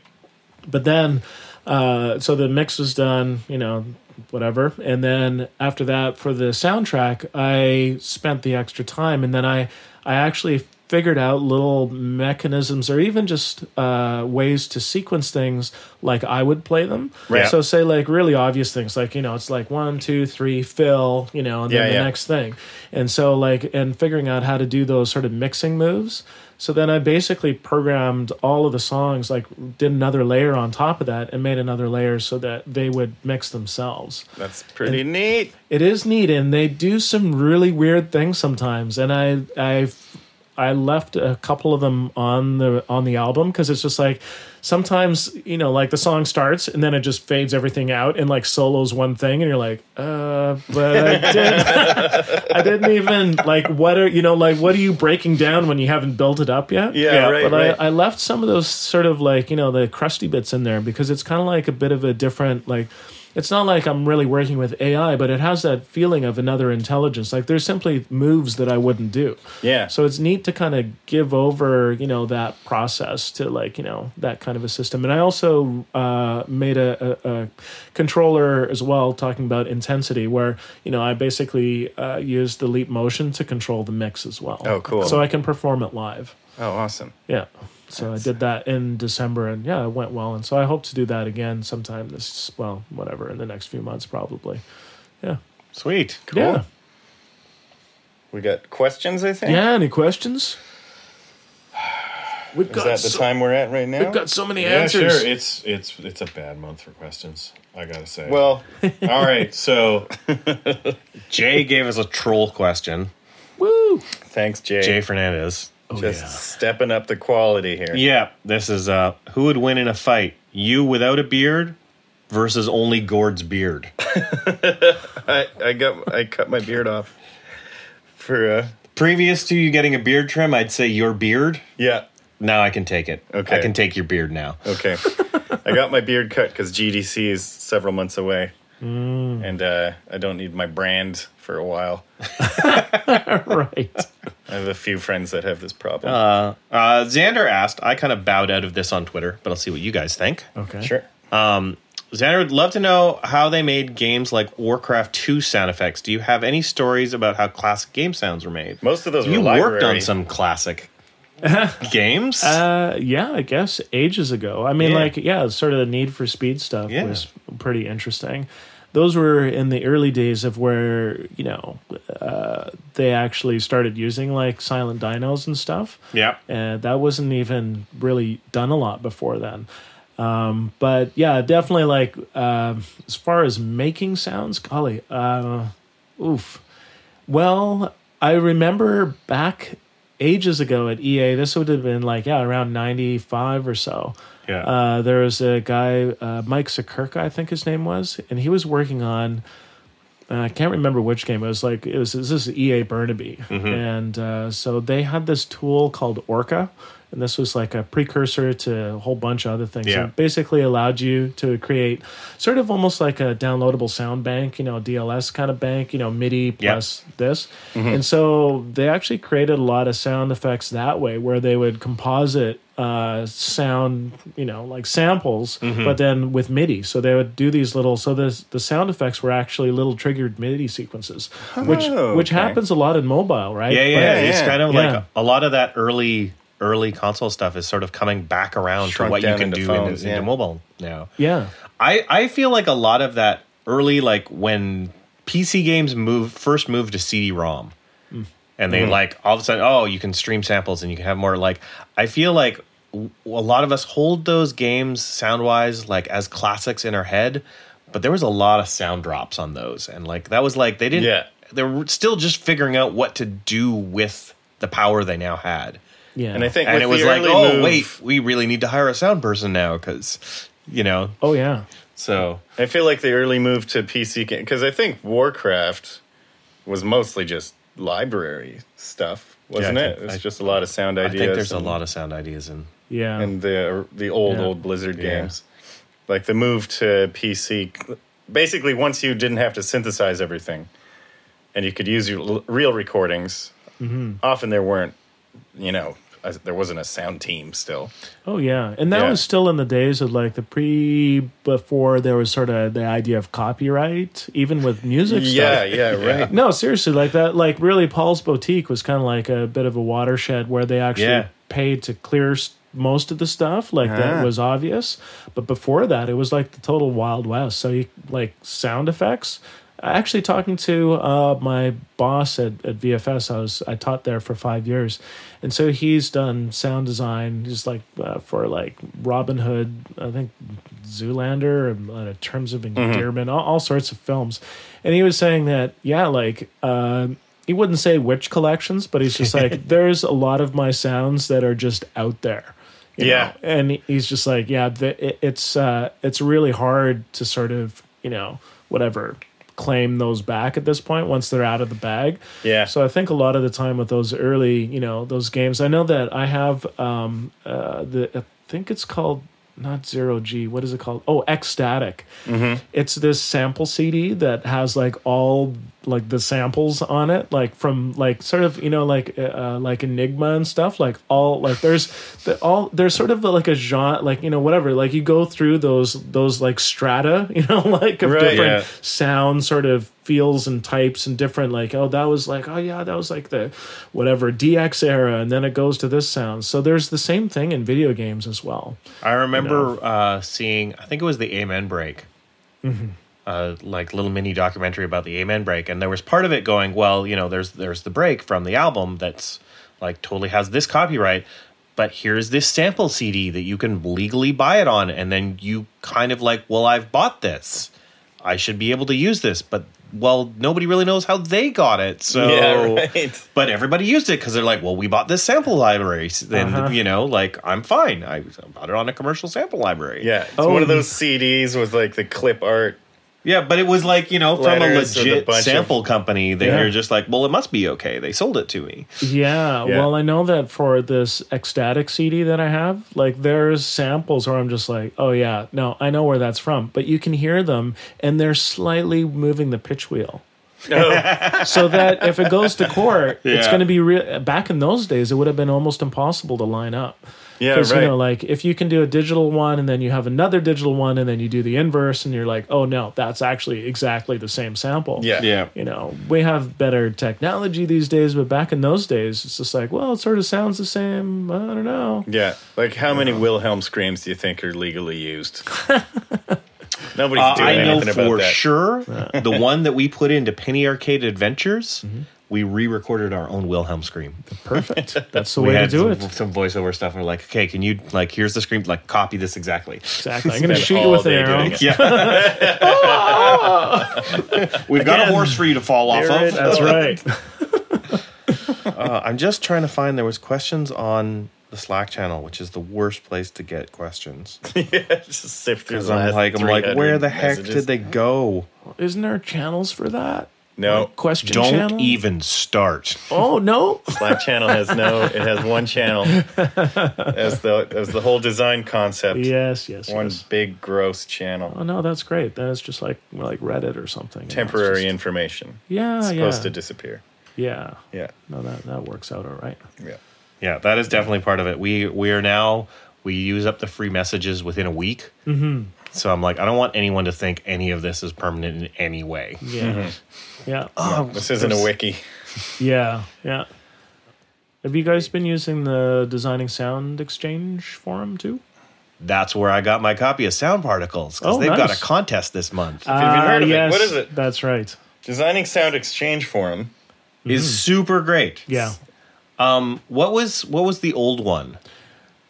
S4: But then, uh, so the mix was done, you know, whatever. And then after that, for the soundtrack, I spent the extra time, and then I, I actually figured out little mechanisms or even just uh, ways to sequence things like I would play them.
S3: Right.
S4: So say like really obvious things like you know it's like one two three fill you know and then
S3: Yeah,
S4: the
S3: yeah.
S4: next thing, and so like and figuring out how to do those sort of mixing moves. So then I basically programmed all of the songs, like did another layer on top of that, and made another layer so that they would mix themselves.
S3: That's pretty neat.
S4: It is neat, and they do some really weird things sometimes. And I, I, I left a couple of them on the on the album because it's just like sometimes you know, like the song starts and then it just fades everything out and like solos one thing, and you're like, uh, but I didn't, I didn't even like what are you know like what are you breaking down when you haven't built it up yet?
S3: Yeah,
S2: Yeah,
S3: right,
S4: but
S3: right.
S4: I, I left some of those sort of like you know the crusty bits in there because it's kind of like a bit of a different like it's not like I'm really working with AI, but it has that feeling of another intelligence. Like there's simply moves that I wouldn't do.
S3: yeah.
S4: So it's neat to kind of give over, you know, that process to like, you know, that kind of a system. And I also uh, made a, a, a controller as well, talking about intensity, where, you know, I basically uh, used the leap motion to control the mix as well.
S3: Oh, cool.
S4: So I can perform it live.
S3: oh, awesome.
S4: Yeah. So I did that in December and yeah, it went well. And so I hope to do that again sometime this, well, whatever, in the next few months, probably. Yeah.
S2: Sweet.
S4: Yeah.
S3: We got questions, I think.
S4: Yeah. Any questions? We've
S3: Is
S4: got
S3: that the time we're at right now?
S4: We've got so many
S5: Yeah,
S4: answers.
S5: sure. It's it's it's a bad month for questions. I gotta say.
S3: well,
S5: all right. So
S2: Jay gave us a troll question.
S4: Woo!
S3: thanks, Jay.
S2: Jay Fernandez.
S3: Just
S4: yeah.
S3: stepping up the quality here.
S2: Yeah, this is uh who would win in a fight? You without a beard versus only Gord's beard.
S3: I, I got I cut my beard off for uh
S2: Previous to you getting a beard trim, I'd say your beard.
S3: yeah.
S2: Now I can take it.
S3: Okay.
S2: I can take your beard now.
S3: Okay. I got my beard cut because GDC is several months away.
S4: Mm.
S3: And uh, I don't need my brand for a while.
S4: right.
S3: I have a few friends that have this problem.
S2: Uh, uh, Xander asked, I kind of bowed out of this on Twitter, but I'll see what you guys think.
S4: Okay.
S3: sure.
S2: Xander would love to know how they made games like Warcraft 2 sound effects. Do you have any stories about how classic game sounds were made?
S3: Most of those were
S2: you worked on some classic games.
S4: Uh, yeah, I guess ages ago. I mean,
S2: Yeah.
S4: like, yeah, sort of the need for speed stuff
S2: Yeah.
S4: was pretty interesting. Those were in the early days of where you know uh, they actually started using like silent dinos and stuff.
S2: yeah.
S4: and that wasn't even really done a lot before then. Um, but yeah, definitely like um as far as making sounds, golly, uh, oof. Well, I remember back ages ago at EA. This would have been like yeah, around ninety five or so.
S2: Yeah.
S4: Uh, there was a guy, uh, Mike Sakirka, I think his name was, and he was working on. Uh, I can't remember which game. It was like it was this is EA Burnaby, and uh, so they had this tool called Orca, and this was like a precursor to a whole bunch of other things.
S2: Yeah.
S4: It basically allowed you to create sort of almost like a downloadable sound bank, you know, DLS kind of bank, you know, MIDI plus this. And so they actually created a lot of sound effects that way where they would composite uh, sound, you know, like samples, but then with MIDI. So they would do these little, so the, the sound effects were actually little triggered MIDI sequences, which,
S3: Oh,
S4: which
S3: okay.
S4: happens a lot in mobile, right?
S2: Yeah, yeah,
S3: Yeah,
S2: It's
S3: yeah.
S2: kind of
S4: Yeah.
S2: like a lot of that early early console stuff is sort of coming back around
S3: Shrunk
S2: to what you can do
S3: phones,
S2: into,
S3: yeah.
S2: into mobile now.
S4: Yeah.
S2: I I feel like a lot of that early like when PC games move first moved to CD-ROM. And they mm-hmm. like all of a sudden, oh, you can stream samples and you can have more. Like, I feel like w- a lot of us hold those games sound wise like as classics in our head, but there was a lot of sound drops on those, and like that was like they didn't.
S3: Yeah.
S2: they were still just figuring out what to do with the power they now had,
S4: Yeah.
S3: And I think
S2: and it was like, oh
S3: move,
S2: wait, we really need to hire a sound person now because, you know,
S4: oh, yeah.
S2: so
S3: I feel like the early move to PC game because I think Warcraft was mostly just library stuff, wasn't
S2: I
S3: it?
S2: think-
S3: It's
S2: I-
S3: just a lot of sound
S2: I
S3: ideas.
S2: think there's a lot of sound ideas in.
S4: Yeah.
S3: and the the old
S4: Yeah.
S3: old Blizzard
S2: Yeah.
S3: games. Like the move to PC, basically once you didn't have to synthesize everything, and you could use your l- real recordings.
S4: Mm-hmm.
S3: Often there weren't, you know, there wasn't a sound team still.
S4: Oh yeah, and that
S3: Yeah.
S4: was still in the days of like the pre before there was sort of the idea of copyright, even with music.
S3: Yeah,
S4: stuff.
S3: yeah, right.
S4: No, seriously, like that. Like really, Paul's Boutique was kind of like a bit of a watershed where they actually
S2: Yeah.
S4: paid to clear s- most of the stuff, like that
S3: Ah.
S4: was obvious. But before that, it was like the total wild west. So you like sound effects. Actually, talking to uh, my boss at, at VFS, I was I taught there for five years, and so he's done sound design just like uh, for like Robin Hood, I think Zoolander, and uh, Terms of Endearment, all, all sorts of films, and he was saying that yeah, like. Uh, he wouldn't say which collections, but he's just like, there's a lot of my sounds that are just out there. you
S3: Yeah.
S4: know? and he's just like, yeah, the, it, it's uh, it's really hard to sort of you know whatever claim those back at this point once they're out of the bag.
S3: Yeah.
S4: So I think a lot of the time with those early, you know, those games, I know that I have um, uh, the I think it's called not zero G. What is it called? Oh, Ecstatic. It's this sample CD that has like all like the samples on it, like from like sort of you know like uh, like Enigma and stuff. Like all like there's the, all there's sort of like a genre, like you know whatever. Like you go through those those like strata, you know, like of
S3: Right,
S4: different
S3: yeah.
S4: sound sort of feels and types and different like oh that was like oh yeah that was like the whatever DX era and then it goes to this sound. So there's the same thing in video games as well.
S2: I remember uh, seeing, I think it was the Amen break, uh, like little mini documentary about the Amen break, and there was part of it going, well, you know, there's there's the break from the album that's like totally has this copyright, but here's this sample CD that you can legally buy it on, and then you kind of like, well, I've bought this, I should be able to use this, but well, nobody really knows how they got it, so
S3: Yeah, right.
S2: but everybody used it because they're like, well, we bought this sample library. Then,
S4: Uh-huh.
S2: you know, like, I'm fine. I bought it on a commercial sample library.
S3: Yeah, it's
S4: Oh,
S3: one of those CDs with like the clip art.
S2: Yeah, but it was like, you know, from a
S3: Letters a
S2: legit
S3: bunch of-
S2: sample company that
S4: Yeah.
S2: you're just like, well, it must be okay. They sold it to me.
S4: Yeah,
S3: Yeah.
S4: well, I know that for this ecstatic CD that I have, like there's samples where I'm just like, oh yeah, no, I know where that's from, but you can hear them and they're slightly moving the pitch wheel. Oh. so that if it goes to court, it's going to be real. Back in those days, it would have been almost impossible to line up.
S3: Yeah,
S4: Because
S3: right.
S4: you know, like if you can do a digital one and then you have another digital one and then you do the inverse and you're like, oh no, that's actually exactly the same sample.
S3: yeah, yeah.
S4: You know, we have better technology these days, but back in those days, it's just like, well, it sort of sounds the same. I don't know.
S3: Yeah, like how many Wilhelm screams do you think are legally used? Nobody's
S2: Uh,
S3: doing
S2: I know
S3: anything about
S2: for
S3: that.
S2: sure the one that we put into Penny Arcade Adventures,
S3: Mm-hmm.
S2: We re recorded our own Wilhelm scream.
S4: Perfect. That's the way to do
S2: some,
S4: it.
S2: some voiceover stuff. And we're like, okay, can you, like, here's the scream, like, copy this exactly.
S4: Exactly. I'm going to shoot you with an arrow.
S2: Yeah. We've got a horse for you to fall off
S3: Here
S2: of.
S4: That's right.
S2: Uh, I'm just trying to find. There was questions on the Slack channel, which is the worst place to get questions.
S3: Yeah, just sift through
S2: Because I'm like, I'm like, where the heck
S3: messages.
S2: did they go?
S4: Isn't there channels for that?
S3: No,
S4: question
S2: Don't
S4: channel?
S2: even start.
S4: Oh no.
S3: Slack channel has no. It has one channel. As the as the whole design concept.
S4: yes, yes,
S3: One
S4: yes.
S3: big gross channel.
S4: Oh no, that's great. That is just like like Reddit or something. you know,
S3: Temporary
S4: just-
S3: information.
S4: yeah,
S3: It's
S4: yeah,
S3: supposed to disappear.
S4: yeah.
S3: Yeah.
S4: No, that that works out all right.
S3: Yeah.
S2: Yeah, that is definitely part of it. We we are now we use up the free messages within a week. Mm-hmm. So I'm like, I don't want anyone to think any of this is permanent in any way.
S4: Yeah, yeah,
S3: This isn't a wiki.
S4: yeah, yeah. Have you guys been using the Designing Sound Exchange forum too?
S2: That's where I got my copy of Sound Particles because
S4: Oh,
S2: they've got a contest this month.
S3: have you heard of it?
S4: Ah,
S3: What is it?
S4: That's right.
S3: Designing Sound Exchange Forum.
S2: Is super great.
S4: Yeah.
S2: What was what was the old one?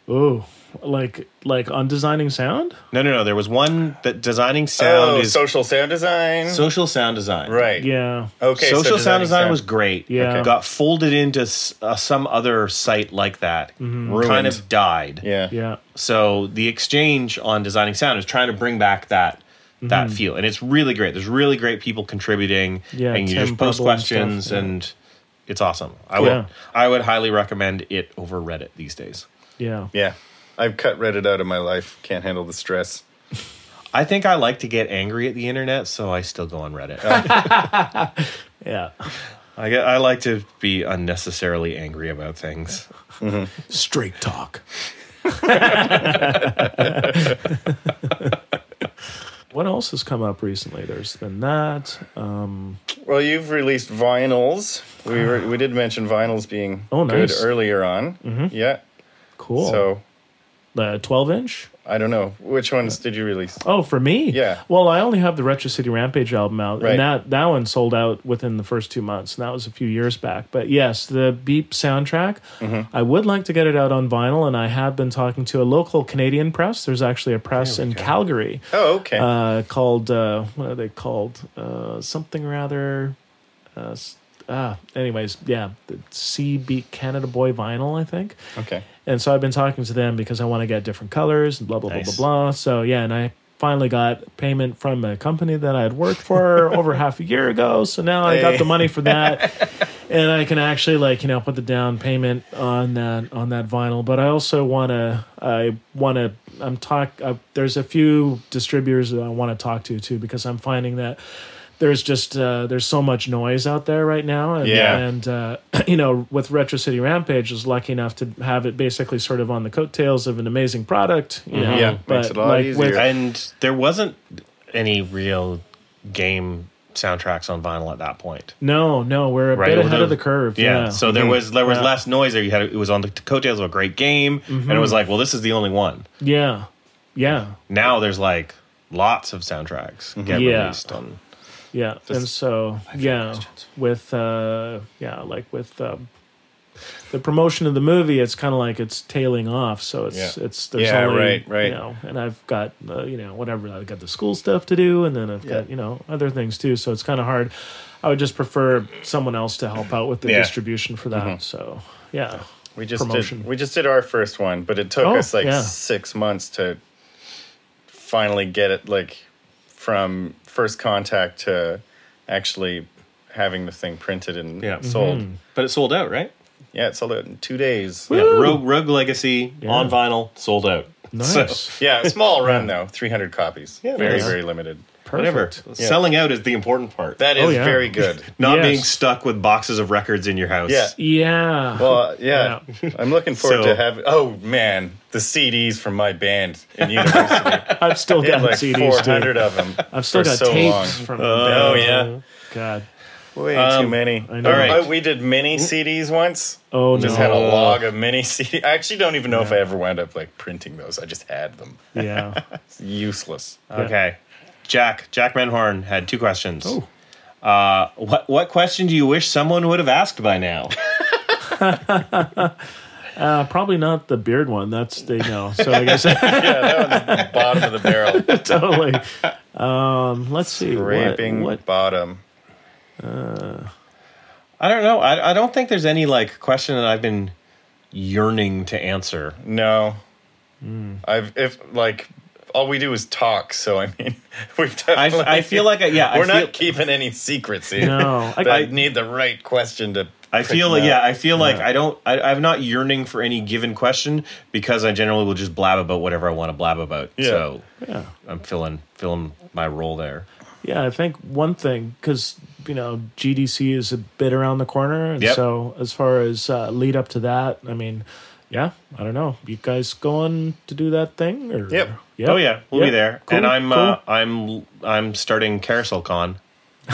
S4: Oh, like like on designing sound.
S2: No, no, no. There was one that designing sound
S3: oh,
S2: is
S3: social sound design.
S2: social sound design.
S3: right.
S4: Yeah.
S3: Okay. so
S2: social sound
S3: designing
S2: design was great.
S4: Yeah. Okay.
S2: Got folded into uh, some other site like that. Kind of died.
S3: Yeah.
S4: Yeah.
S2: So the exchange on designing sound is trying to bring back that that feel, and it's really great. There's really great people contributing,
S4: Yeah,
S2: and you just post
S4: Purple and stuff,
S2: questions,
S4: yeah.
S2: and it's awesome. I
S4: Cool.
S2: would I would highly recommend it over Reddit these days.
S4: Yeah.
S3: Yeah. I've cut Reddit out of my life. Can't handle the stress.
S2: I think I like to get angry at the internet, so I still go on Reddit.
S4: Yeah.
S2: I get, I like to be unnecessarily angry about things.
S4: Straight talk. what else has come up recently? There's been that. Um,
S3: Well, you've released vinyls. We were, we did mention vinyls being
S4: Oh,
S3: good earlier on. Mm-hmm. Yeah.
S4: cool.
S3: So
S4: the 12 inch.
S3: I don't know which ones did you release.
S4: Oh, for me?
S3: Yeah.
S4: Well, I only have the Retro City Rampage album out,
S3: Right.
S4: and that that one sold out within the first two months. And that was a few years back. But yes, the Beep soundtrack,
S3: Mm-hmm.
S4: I would like to get it out on vinyl, and I have been talking to a local Canadian press. There's actually a press in Calgary
S3: Oh, okay.
S4: uh, called uh, what are they called? Uh, something rather. Uh, ah, anyways, yeah, the CB Canada Boy Vinyl, I think.
S3: okay.
S4: And so I've been talking to them because I want to get different colors and blah blah
S2: Nice.
S4: blah blah blah. So yeah, and I finally got payment from a company that I had worked for over half a year ago. So now I got the money for that, and I can actually like you know put the down payment on that on that vinyl. But I also want to I want to I'm talk. Uh, there's a few distributors that I want to talk to too because I'm finding that. There's just uh, there's so much noise out there right now, and,
S3: Yeah.
S4: and uh, you know, with Retro City Rampage, I was lucky enough to have it basically sort of on the coattails of an amazing product. You know,
S3: Yeah, makes it a lot easier.
S2: And there wasn't any real game soundtracks on vinyl at that point.
S4: no, no, we're a
S2: Right,
S4: bit ahead
S2: the-
S4: of the curve.
S2: Yeah.
S4: Yeah,
S2: So there was there was
S4: Yeah.
S2: less noise there. You had it was on the coattails of a great game, and it was like, well, this is the only one.
S4: yeah, yeah,
S2: Now there's like lots of soundtracks get
S4: Yeah.
S2: released on.
S4: Yeah. and so yeah, with uh, yeah, like with. Um, the promotion of the movie, it's kind of like it's tailing off. So it's
S3: Yeah.
S4: it's there's
S3: Yeah,
S4: only
S3: right, right.
S4: you know, and I've got uh, you know whatever I've got the school stuff to do, and then I've got you know other things too. So it's kind of hard. I would just prefer someone else to help out with the
S2: Yeah.
S4: distribution for that. So yeah,
S3: We just
S4: promotion.
S3: did we just did our first one, but it took
S4: Oh,
S3: us like
S4: yeah.
S3: six months to finally get it like from first contact to actually having the thing printed and
S2: Yeah.
S3: sold.
S4: Mm-hmm.
S2: But it sold out, right?
S3: Yeah, it sold out in two days.
S2: Yeah. Rogue Rogue Legacy
S4: Yeah.
S2: on vinyl sold out.
S4: nice,
S2: So,
S3: Yeah, small run though, three hundred copies.
S2: Yeah,
S3: very
S2: nice.
S3: very limited.
S2: Whatever.
S4: perfect.
S2: Selling out is the important part.
S3: That is
S4: Oh, yeah.
S3: very good.
S2: Not
S4: Yes.
S2: being stuck with boxes of records in your house.
S3: Yeah.
S4: Yeah,
S3: Well, yeah, I'm looking forward
S2: So-
S3: to have. Oh man, the CDs from my band in university.
S4: I've still
S3: We
S4: got
S3: like
S4: CDs
S3: 400
S4: too.
S3: of them.
S4: I've still
S3: for
S4: got
S3: so
S4: tapes
S3: long.
S4: from.
S3: Oh yeah,
S4: God.
S3: way
S2: Um,
S3: too many.
S4: I know.
S2: All right.
S3: Oh, we did mini CDs once.
S4: Oh no.
S3: Just had a log of mini CDs. I actually don't even know if I ever wound up like printing those. I just had them.
S4: Yeah.
S3: It's useless.
S2: Okay. Jack Jack Menhorn had two questions.
S4: Oh.
S2: Uh, what what question do you wish someone would have asked by now?
S4: Uh, probably not the beard one. That's the know. So I guess
S3: yeah, that was the bottom of the barrel.
S4: totally. Um, let's see. What, what
S3: bottom.
S2: I don't know. I I don't think there's any like question that I've been yearning to answer.
S3: No. I've if like all we do is talk. So I mean, we've
S2: I,
S3: definitely.
S2: I feel like I, yeah,
S3: we're
S2: I feel,
S3: not keeping any secrets here.
S4: No, I- I-
S3: need the right question to.
S2: I feel like yeah. I feel like I don't. I, I'm not yearning for any given question because I generally will just blab about whatever I want to blab about.
S3: Yeah.
S2: So
S4: yeah.
S2: I'm filling filling my role there.
S4: Yeah, I think one thing because you know GDC is a bit around the corner, and
S2: Yep.
S4: so as far as uh, lead up to that, I mean, yeah, I don't know. You guys going to do that thing? Or
S3: Yep.
S2: Oh yeah, we'll be there,
S4: Cool,
S2: and I'm
S4: cool.
S2: uh, I'm I'm starting Carousel Con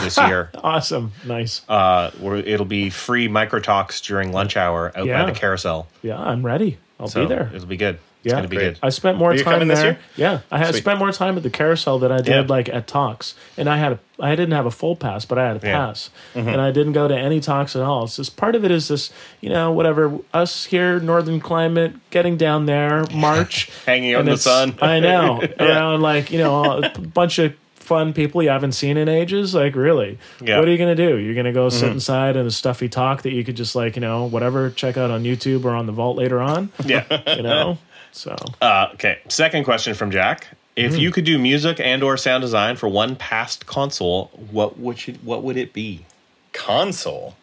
S2: this year.
S4: awesome, nice.
S2: uh, it'll be free micro talks during lunch hour out
S4: Yeah.
S2: by the carousel.
S4: yeah, I'm ready. I'll
S2: So
S4: be there.
S2: It'll be good. It's
S4: Yeah.
S2: gonna be
S3: Great.
S2: good.
S4: I spent more
S3: Are you
S4: time
S3: this
S4: there.
S3: year?
S4: Yeah, I had
S3: Sweet.
S4: spent more time at the carousel than I did
S2: Yeah.
S4: like at talks, and I had a I didn't have a full pass, but I had a
S2: Yeah.
S4: pass, and I didn't go to any talks at all. It's just part of it is this, you know, whatever us here, northern climate, getting down there, March,
S2: Hanging out in the sun.
S4: I know around like you know a bunch of fun people you haven't seen in ages. Like really,
S2: Yeah.
S4: what are you gonna do? You're gonna go
S3: Mm-hmm.
S4: sit inside in a stuffy talk that you could just like you know whatever check out on YouTube or on the vault later on.
S2: Yeah.
S4: You know, so.
S2: Uh, okay. Second question from Jack. If
S4: Hmm.
S2: you could do music and or sound design for one past console, what would you, what would it be?
S3: console.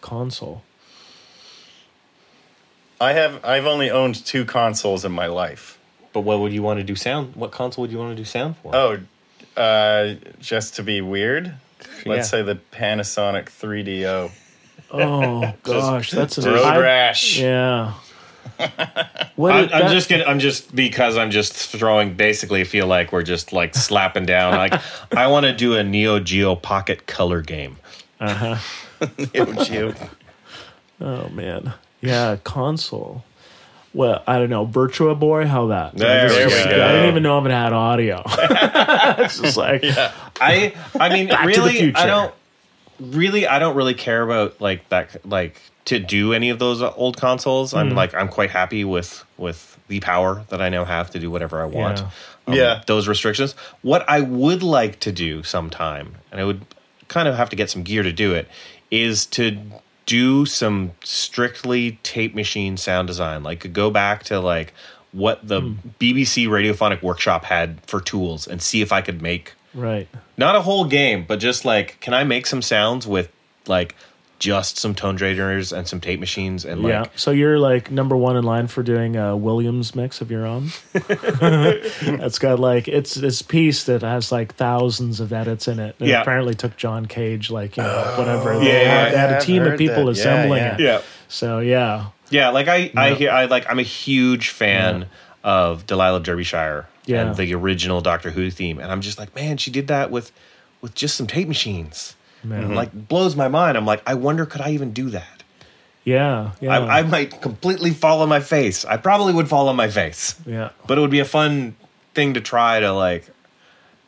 S4: console.
S3: I have. I've only owned two consoles in my life.
S2: But what would you want to do sound? What console would you want to do sound for?
S3: Oh, uh, just to be weird. Let's
S2: Yeah.
S3: say the Panasonic 3DO.
S4: Oh gosh, that's an
S3: Road
S4: I-
S3: rash.
S4: Yeah. What
S2: I'm, I'm just gonna. I'm just because I'm just throwing. Basically, feel like we're just like slapping down. Like I want to do a Neo Geo Pocket color game.
S4: Uh-huh.
S3: Neo Geo.
S4: Oh man. Yeah, console. Well, I don't know. Virtual Boy, how that?
S2: There
S3: we go.
S4: I didn't even know if it had audio. it's just like
S2: I I mean
S4: Back to the
S2: really I don't really I don't really care about like that like to do any of those old consoles.
S4: Hmm.
S2: I'm like I'm quite happy with with the power that I now have to do whatever I want.
S4: Yeah.
S2: Um,
S3: Yeah.
S2: Those restrictions. What I would like to do sometime and I would kind of have to get some gear to do it is to do some strictly tape machine sound design like go back to like what the
S4: Hmm.
S2: BBC radiophonic workshop had for tools and see if I could make
S4: right.
S2: not a whole game, but just like, can I make some sounds with like just some tone drainers and some tape machines and like,
S4: yeah. So you're like number one in line for doing a Williams mix of your own. That's got like it's this piece that has like thousands of edits in it. It
S2: Yeah.
S4: apparently took John Cage like you know oh, whatever.
S2: yeah,
S4: they, had, they had
S3: yeah,
S4: a
S3: I've
S4: team of people
S3: that.
S4: Assembling
S3: yeah.
S4: it.
S2: yeah,
S4: So yeah,
S2: yeah. Like I, I hear, I like, I'm a huge fan of Delia Derbyshire
S4: Yeah.
S2: and the original Doctor Who theme, and I'm just like, man, she did that with with just some tape machines.
S4: Man.
S2: Like blows my mind. I'm like, I wonder, could I even do that?
S4: yeah, yeah,
S2: I, I might completely fall on my face. I probably would fall on my face,
S4: yeah.
S2: but it would be a fun thing to try to like.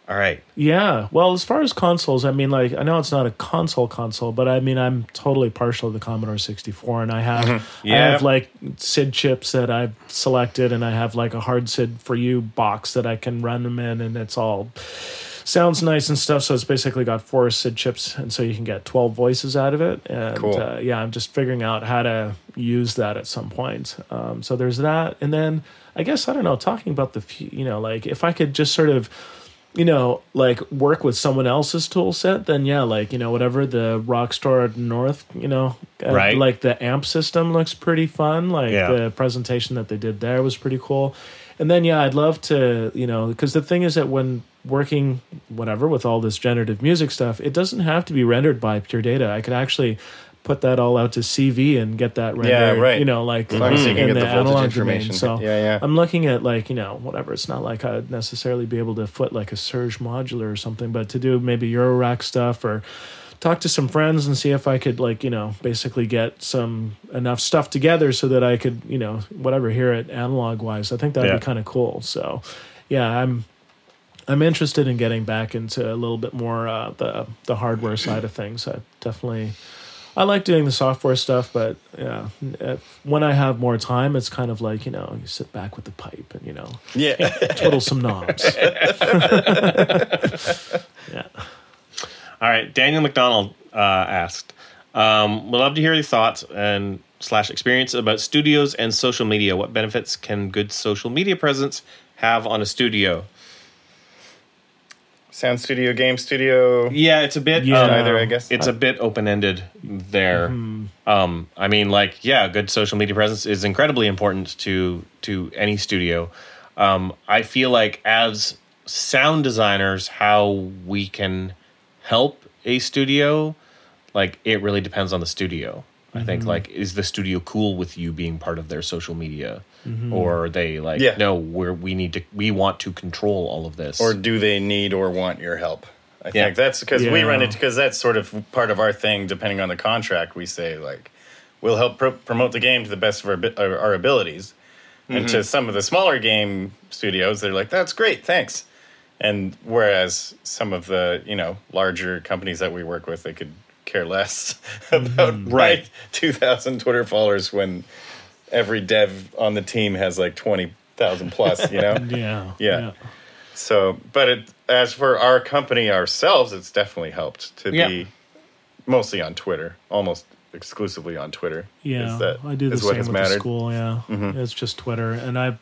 S2: All right,
S4: Yeah. Well, as far as consoles, I mean, like, I know it's not a console console, but I mean, I'm totally partial to the Commodore 64, and I have, I have like SID chips that I've selected, and I have like a hard SID for you box that I can run them in, and it's all sounds nice and stuff. So it's basically got four SID chips, and so you can get 12 voices out of it. And
S3: Cool.
S4: uh, yeah, I'm just figuring out how to use that at some point. Um, so there's that, and then I guess I don't know. Talking about the, you know, like if I could just sort of you know, like work with someone else's tool set, then yeah, like, you know, whatever the Rockstar North, you know, uh, like the amp system looks pretty fun. Like
S2: Yeah.
S4: the presentation that they did there was pretty cool. And then, yeah, I'd love to, you know, because the thing is that when working, whatever, with all this generative music stuff, it doesn't have to be rendered by Pure Data. I could actually put that all out to CV and get that rendered,
S3: Yeah, right.
S4: you know, like
S3: long as you
S4: in
S3: get
S4: the,
S3: the
S4: analog
S3: information.
S4: domain. So
S3: Yeah, yeah.
S4: I'm looking at like you know whatever. It's not like I'd necessarily be able to foot like a Serge modular or something, but to do maybe Eurorack stuff or talk to some friends and see if I could like you know basically get some enough stuff together so that I could you know whatever hear it analog wise. I think that'd
S2: Yeah.
S4: be kind of cool. So yeah, I'm. I'm interested in getting back into a little bit more uh, the the hardware side of things. I definitely I like doing the software stuff, but yeah, if, when I have more time, it's kind of like you know you sit back with the pipe and you know
S3: Yeah.
S4: twiddle some knobs. yeah.
S2: All right, Daniel McDonald uh, asked, um, "Would love to hear your thoughts and slash experience about studios and social media. What benefits can good social media presence have on a studio?
S3: Sound studio, game studio,
S2: Yeah, it's a bit.
S4: Yeah.
S2: um,
S3: either I guess.
S2: it's a bit open ended there. Um, I mean, like, yeah, good social media presence is incredibly important to to any studio. Um, I feel like as sound designers, how we can help a studio, like, it really depends on the studio. I think, like, is the studio cool with you being part of their social media, or are they like,
S3: Yeah.
S2: no, we're we need to we want to control all of this,
S3: or do they need or want your help? I
S2: Yeah.
S3: think that's because we run it because that's sort of part of our thing. Depending on the contract, we say like we'll help pro- promote the game to the best of our, our, our abilities. And
S2: Mm-hmm.
S3: to some of the smaller game studios, they're like, "That's great, thanks." And whereas some of the you know larger companies that we work with, they could care less about
S2: Mm-hmm. Right.
S3: two thousand Twitter followers when every dev on the team has like twenty thousand plus. You know.
S4: Yeah.
S3: Yeah. So, but it, as for our company ourselves, it's definitely helped to
S2: Yeah.
S3: be mostly on Twitter, almost exclusively on Twitter.
S4: Yeah,
S3: is that,
S4: I do the
S3: is
S4: same
S3: what
S4: with
S3: has
S4: the
S3: mattered.
S4: school. Yeah, mm-hmm. it's just Twitter, and I've,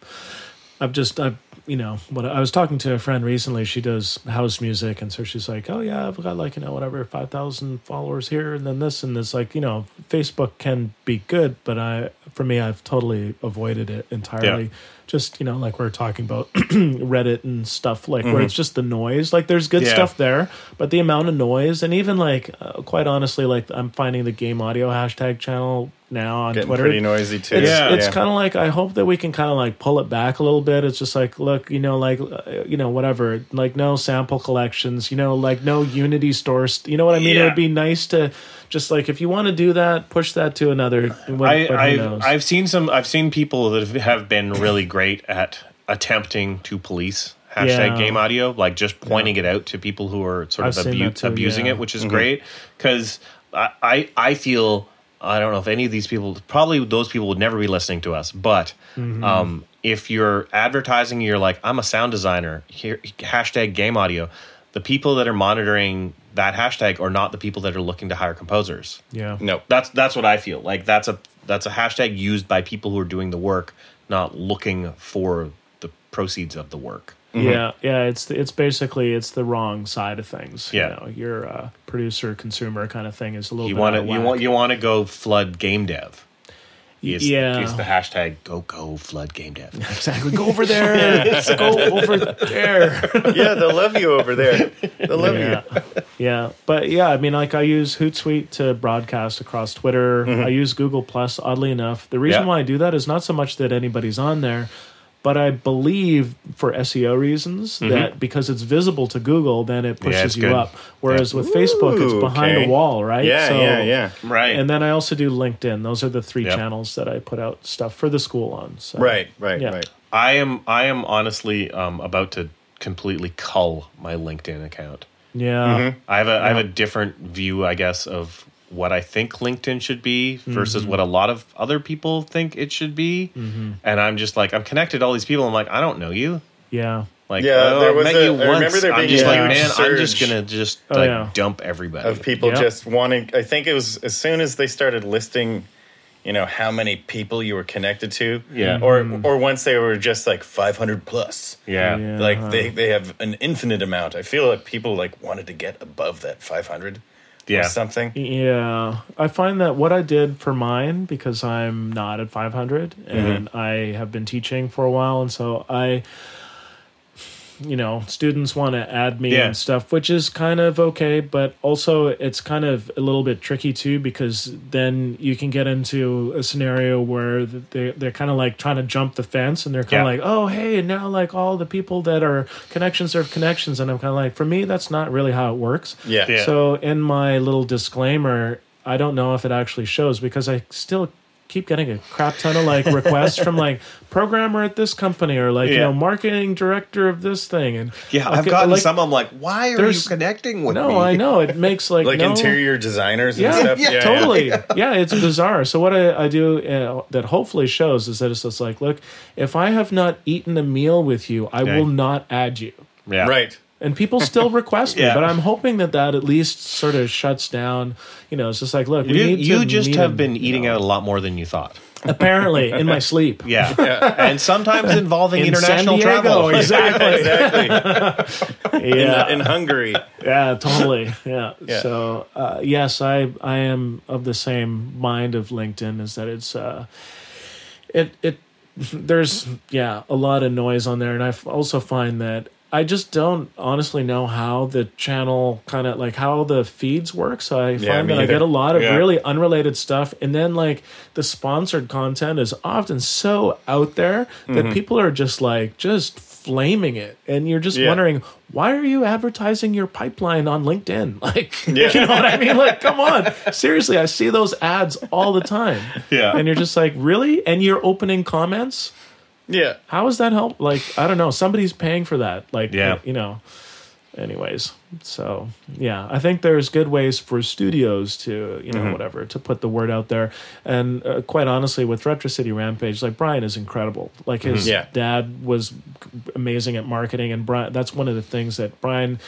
S4: I've just, I, you know, what I was talking to a friend recently. She does house music, and so she's like, "Oh yeah, I've got like you know whatever five thousand followers here, and then this and this." Like you know, Facebook can be good, but I, for me, I've totally avoided it entirely.
S2: Yeah.
S4: Just you know, like we are talking about Reddit and stuff, like where it's just the noise. Like there's good
S2: Yeah.
S4: stuff there, but the amount of noise, and even like, uh, quite honestly, like I'm finding the game audio hashtag channel now on
S3: Getting
S4: Twitter.
S3: pretty noisy too.
S4: It's,
S2: Yeah.
S4: it's kind of like I hope that we can kind of like pull it back a little bit. It's just like, look, you know, like, uh, you know, whatever, like no sample collections, you know, like no Unity stores. You know what I mean? It would be nice to just like if you want to do that, push that to another. What,
S2: I,
S4: but who
S2: I've,
S4: knows?
S2: I've seen some. I've seen people that have been really great at attempting to police hashtag
S4: Yeah.
S2: game audio, like just pointing it out to people who are sort
S4: I've
S2: of abu-
S4: too,
S2: abusing
S4: yeah.
S2: it, which is great because I, I I feel I don't know if any of these people probably those people would never be listening to us, but
S4: Mm-hmm.
S2: um, if you're advertising, you're like I'm a sound designer. Here hashtag game audio. The people that are monitoring that hashtag are not the people that are looking to hire composers.
S4: yeah.
S3: no.
S2: That's that's what I feel like. That's a that's a hashtag used by people who are doing the work, not looking for the proceeds of the work.
S4: Yeah, yeah, it's it's basically it's the wrong side of things.
S2: Yeah.
S4: you know, your uh, producer consumer kind of thing is a little
S2: You want to you want you want to go flood game dev. It's,
S4: yeah.
S2: it's the hashtag go go flood game dev.
S4: exactly. Go over there. yeah. Go over there.
S3: yeah, they'll love you over there. They'll love
S4: yeah.
S3: you.
S4: yeah. But yeah, I mean, like I use Hootsuite to broadcast across Twitter. Mm-hmm. I use Google Plus. Oddly enough, the reason
S2: Yeah.
S4: why I do that is not so much that anybody's on there, but I believe for SEO reasons that because it's visible to Google, then it pushes
S2: it's
S4: you
S2: good.
S4: up. Whereas with Facebook, it's behind
S3: okay.
S4: a wall, right?
S3: Yeah, yeah, yeah.
S2: Right.
S4: And then I also do LinkedIn. Those are the three
S2: Yep.
S4: channels that I put out stuff for the school on. So.
S3: Right, right,
S4: Yeah.
S3: right.
S2: I am I am honestly um, about to completely cull my LinkedIn account.
S4: Yeah.
S2: I have a I have a different view, I guess, of what I think LinkedIn should be versus mm-hmm. what a lot of other people think it should be. Mm-hmm. And I'm just like, I'm connected to all these people. I'm like, I don't know you.
S4: Yeah.
S2: Like,
S3: Yeah,
S2: oh,
S3: there
S2: I've
S3: was
S2: met
S3: a-
S2: you
S3: I remember
S2: once.
S3: there
S2: I'm just like,
S4: huge
S2: man, I'm just gonna just
S4: Oh,
S2: like
S4: yeah.
S2: dump everybody.
S3: Of people
S4: Yeah.
S3: just wanting. I think it was as soon as they started listing, you know, how many people you were connected to.
S2: Yeah. Mm-hmm.
S3: Or or once they were just like 500 plus.
S2: yeah.
S4: Yeah.
S3: Like
S4: Uh-huh.
S3: they they have an infinite amount. I feel like people like wanted to get above that 500
S2: Yeah.
S3: or something.
S4: Yeah, I find that what I did for mine because I'm not at 500 and mm-hmm. I have been teaching for a while, and so I, you know, students want to add me
S2: Yeah.
S4: and stuff, which is kind of okay, but also it's kind of a little bit tricky too because then you can get into a scenario where they they're kind of like trying to jump the fence and they're kind of
S2: Yeah.
S4: like, oh hey, and now like all the people that are connections are connections, and I'm kind of like, for me, that's not really how it works.
S3: Yeah.
S2: Yeah.
S4: So in my little disclaimer, I don't know if it actually shows because I still keep getting a crap ton of like requests from like programmer at this company or like you know marketing director of this thing and
S2: Yeah,
S4: I'll
S2: I've
S4: get,
S2: gotten
S4: like,
S2: some. I'm like, why are you connecting with me?
S4: No, I know it makes like
S3: Like
S4: no,
S3: interior designers and
S4: yeah,
S3: stuff.
S4: yeah, totally. Yeah. it's bizarre. So what I, I do uh, that hopefully shows is that it's just like, look, if I have not eaten a meal with you, I
S2: Okay.
S4: will not add you.
S2: Yeah.
S3: Right.
S4: And people still request me but i'm hoping that that at least sort of shuts down you know it's just like look we
S2: You,
S4: need
S2: you
S4: to
S2: just
S4: meet
S2: have
S4: and,
S2: been
S4: you
S2: eating
S4: know.
S2: out a lot more than you thought.
S4: Apparently, in my sleep.
S2: Yeah. And sometimes involving
S4: In
S2: international
S4: San Diego,
S2: travel.
S4: exactly.
S3: exactly.
S4: yeah,
S3: In Hungary.
S4: yeah, totally. Yeah.
S3: Yeah.
S4: So uh, yes, I I am of the same mind of LinkedIn is that it's uh, it it there's yeah a lot of noise on there, and I f- also find that. I just don't honestly know how the channel kind of like how the feeds work. So I find
S3: me
S4: that I get a lot of
S3: Yeah.
S4: really unrelated stuff. And then like the sponsored content is often so out there that
S3: Mm-hmm.
S4: people are just like just flaming it. And you're just
S3: Yeah.
S4: wondering, why are you advertising your pipeline on LinkedIn? Like, you know what I mean? Like, come on. Seriously, I see those ads all the time.
S2: Yeah.
S4: And you're just like, really? And you're opening comments?
S3: Yeah.
S4: How is that help? Like, I don't know. Somebody's paying for that. Like,
S2: Yeah.
S4: you know. Anyways, so yeah, I think there's good ways for studios to, you know,
S2: Mm-hmm.
S4: whatever, to put the word out there. And uh, quite honestly, with Retro City Rampage, like Brian is incredible. Like his
S3: Mm-hmm. Yeah.
S4: dad was amazing at marketing, and Brian. That's one of the things that Brian,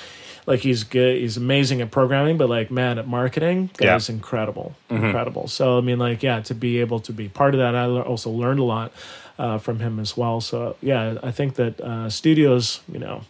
S4: like, he's good. He's amazing at programming, but like, man, at marketing,
S2: Yeah.
S4: guy's incredible,
S3: Mm-hmm.
S4: incredible. So I mean, like, yeah, to be able to be part of that, I also learned a lot uh, from him as well. So yeah, I think that uh, studios, you know,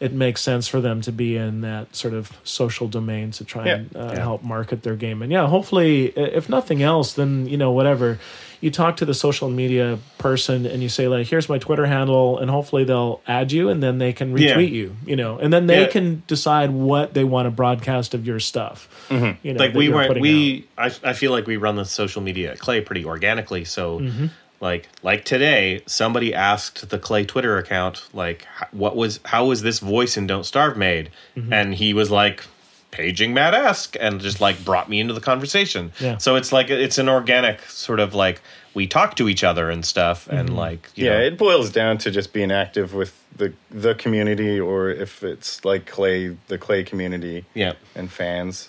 S4: it makes sense for them to be in that sort of social domain to try
S3: Yeah.
S4: and uh,
S2: Yeah.
S4: help market their game. And yeah, hopefully, if nothing else, then you know whatever. You talk to the social media person and you say like, "Here's my Twitter handle," and hopefully they'll add you, and then they can
S2: Yeah.
S4: retweet you. You know, and then they
S2: Yeah.
S4: can decide what they want to broadcast of your stuff. You know,
S2: like we weren't we I, I feel like we run the social media at Klei pretty organically so
S4: Mm-hmm.
S2: Like like today somebody asked the Klei twitter account like what was how was this voice in don't starve made
S4: Mm-hmm.
S2: and he was like paging matt esk and just like brought me into the conversation
S4: Yeah.
S2: so it's like it's an organic sort of like we talk to each other and stuff
S4: Mm-hmm.
S2: and like you
S3: Yeah,
S2: know,
S3: it boils down to just being active with the the community, or if it's like Klei, the Klei community
S2: yeah
S3: and fans,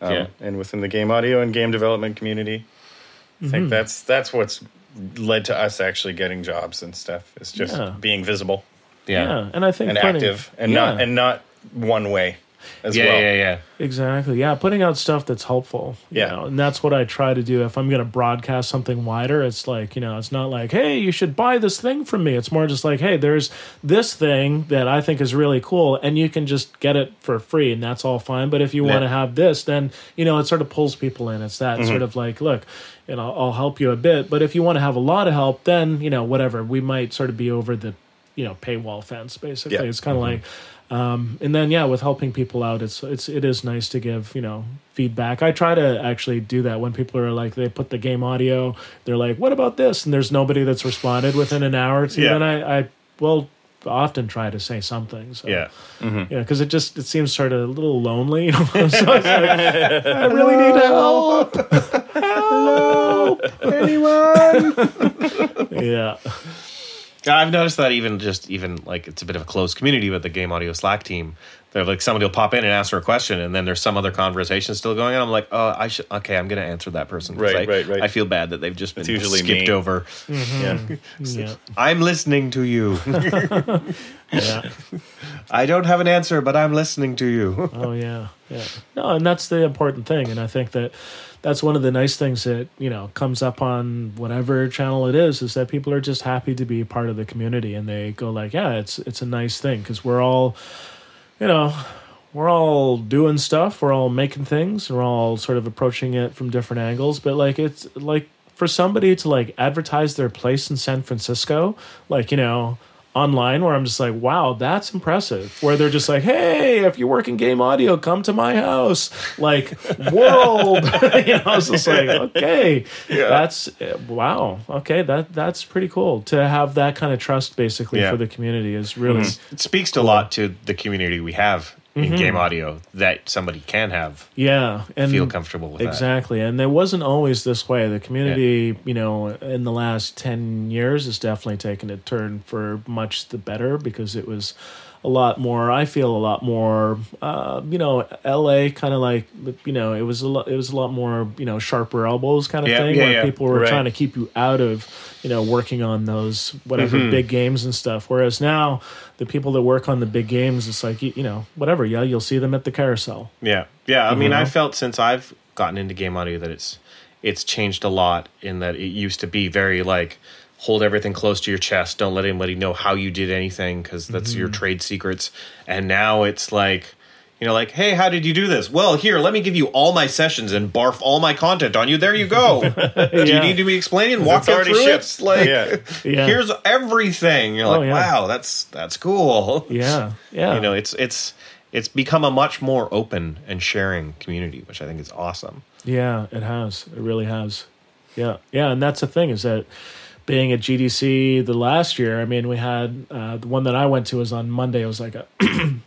S3: um,
S2: Yeah.
S3: and within the game audio and game development community. I
S4: Mm-hmm.
S3: think that's that's what's led to us actually getting jobs and stuff. It's just
S4: Yeah.
S3: being visible
S2: yeah
S4: Yeah, and I think
S3: and
S4: putting-
S3: active, and
S4: yeah.
S3: not and not one way as
S2: yeah
S3: well.
S2: yeah yeah
S4: Exactly. Yeah, putting out stuff that's helpful. You
S3: Yeah.
S4: know, and that's what I try to do. If I'm going to broadcast something wider, it's like, you know, it's not like, hey, you should buy this thing from me. It's more just like, hey, there's this thing that I think is really cool, and you can just get it for free, and that's all fine. But if you want to have this, then, you know, it sort of pulls people in. It's that mm-hmm. sort of like, look, you know, I'll help you a bit. But if you want to have a lot of help, then, you know, whatever, we might sort of be over the, you know, paywall fence, basically.
S3: Yeah.
S4: It's kind of mm-hmm. like, um, and then yeah, with helping people out, it's it's it is nice to give you know feedback. I try to actually do that when people are like they put the game audio, they're like, "What about this?" and there's nobody that's responded within an hour or two.
S2: Yeah.
S4: Then I I will often try to say something. So,
S2: yeah
S4: yeah, because it just it seems sort of a little lonely. You know, so it's like, I really need help. help, anyone? yeah.
S2: Yeah, I've noticed that even just even like it's a bit of a closed community, but the game audio Slack team, they're like somebody will pop in and ask her a question, and then there's some other conversation still going on. I'm like, oh, I should okay, I'm going to answer that person.
S3: Right,
S2: I,
S3: right, right.
S2: I feel bad that they've just been
S3: It's usually
S2: skipped
S3: me.
S2: over. Mm-hmm.
S3: Yeah.
S4: Yeah.
S2: I'm listening to you.
S4: Yeah.
S2: I don't have an answer, but I'm listening to you.
S4: Oh yeah, yeah. No, and that's the important thing, and I think that that's one of the nice things that you know comes up on whatever channel it is, is that people are just happy to be part of the community, and they go like, yeah, it's it's a nice thing because we're all, you know. We're all doing stuff. We're all making things. We're all sort of approaching it from different angles. But like, it's like for somebody to like advertise their place in San Francisco, like you know, online where I'm just like, wow, that's impressive. Where they're just like, hey, if you work in game audio, come to my house. Like, world. you know, I was just like, okay, that's uh, wow. Okay, that that's pretty cool to have that kind of trust basically
S2: Yeah.
S4: for the community is really
S2: It speaks to a lot to the community we have in
S4: Mm-hmm.
S2: game audio that somebody can have
S4: yeah and
S2: feel comfortable with that.
S4: Exactly. And it wasn't always this way. The community, you know, in the last 10 years has definitely taken a turn for much the better because it was a lot more, I feel a lot more, uh, you know, LA kind of like, you know, it was a lot, it was a lot more, you know, sharper elbows kind of
S2: Yeah,
S4: thing
S2: yeah,
S4: where
S2: yeah.
S4: people were
S3: Right.
S4: trying to keep you out of, you know, working on those whatever
S2: Mm-hmm.
S4: big games and stuff. Whereas now, the people that work on the big games, it's like, you, you know, whatever. Yeah, you'll see them at the carousel.
S2: Yeah, yeah. I mean,
S4: Mm-hmm.
S2: I felt since I've gotten into game audio that it's it's changed a lot in that it used to be very like hold everything close to your chest, don't let anybody know how you did anything because that's your mm-hmm. trade secrets. And now it's like you know, like, hey, how did you do this? Well, here, let me give you all my sessions and barf all my content on you. There you go. Do you need to be explaining? Walk
S3: it's
S2: it
S3: already
S2: through
S3: shipped.
S2: it. Like,
S3: Yeah.
S4: Yeah.
S2: here's everything. You're
S4: Oh,
S2: like,
S4: yeah.
S2: wow, that's that's cool.
S4: Yeah. Yeah.
S2: You know, it's it's it's become a much more open and sharing community, which I think is awesome.
S4: Yeah, it has. It really has. Yeah, yeah, and that's the thing is that being at GDC the last year, I mean, we had uh, the one that I went to was on Monday. It was like a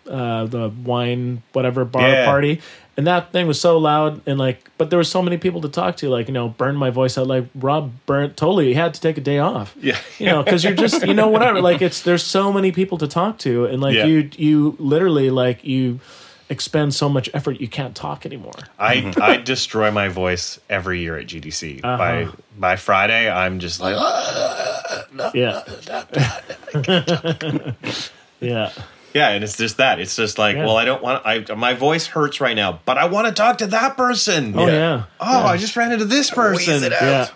S4: uh, the wine whatever bar
S2: Yeah.
S4: party, and that thing was so loud and like, but there were so many people to talk to. Like you know, burn my voice out. Like Rob burnt totally. He had to take a day off.
S2: Yeah.
S4: you know, because you're just you know whatever. Like it's there's so many people to talk to, and like
S2: Yeah.
S4: you you literally like you expend so much effort you can't talk anymore.
S2: I I destroy my voice every year at GDC. By
S4: Uh-huh.
S2: by Friday, I'm just like
S4: Yeah. yeah.
S2: Yeah, and it's just that. It's just like,
S4: Yeah.
S2: well, I don't want. I my voice hurts right now, but I want to talk to that person.
S4: Oh yeah.
S2: Oh, I just ran into this person.
S4: Yeah.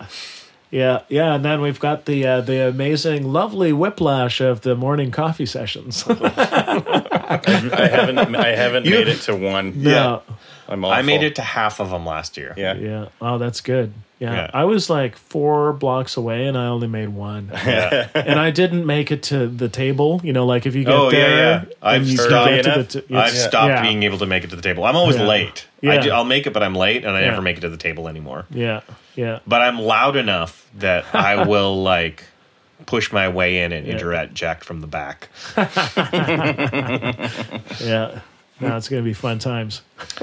S4: Yeah, yeah, and then we've got the uh, the amazing, lovely whiplash of the morning coffee sessions.
S3: I haven't I haven't made it to one.
S4: yeah,
S3: I'm
S2: I made it to half of them last year.
S3: Yeah.
S4: yeah. Oh, that's good. Yeah.
S2: Yeah.
S4: I was like four blocks away, and I only made one.
S2: Yeah.
S4: and I didn't make it to the table. You know, like if you get
S2: Oh, yeah,
S4: there,
S2: yeah.
S4: and
S2: I've stopped-
S4: to
S3: enough.
S4: the t-
S2: I've
S4: it's-
S2: stopped
S4: yeah.
S2: being able to make it to the table. I'm always
S4: Yeah.
S2: late. I
S4: Yeah.
S2: do, I'll make it, but I'm late, and I
S4: Yeah.
S2: never make it to the table anymore.
S4: Yeah, yeah,
S2: But I'm loud enough that I will like push my way in and
S4: Yeah.
S2: interject from the back.
S4: yeah. No, it's gonna be fun times.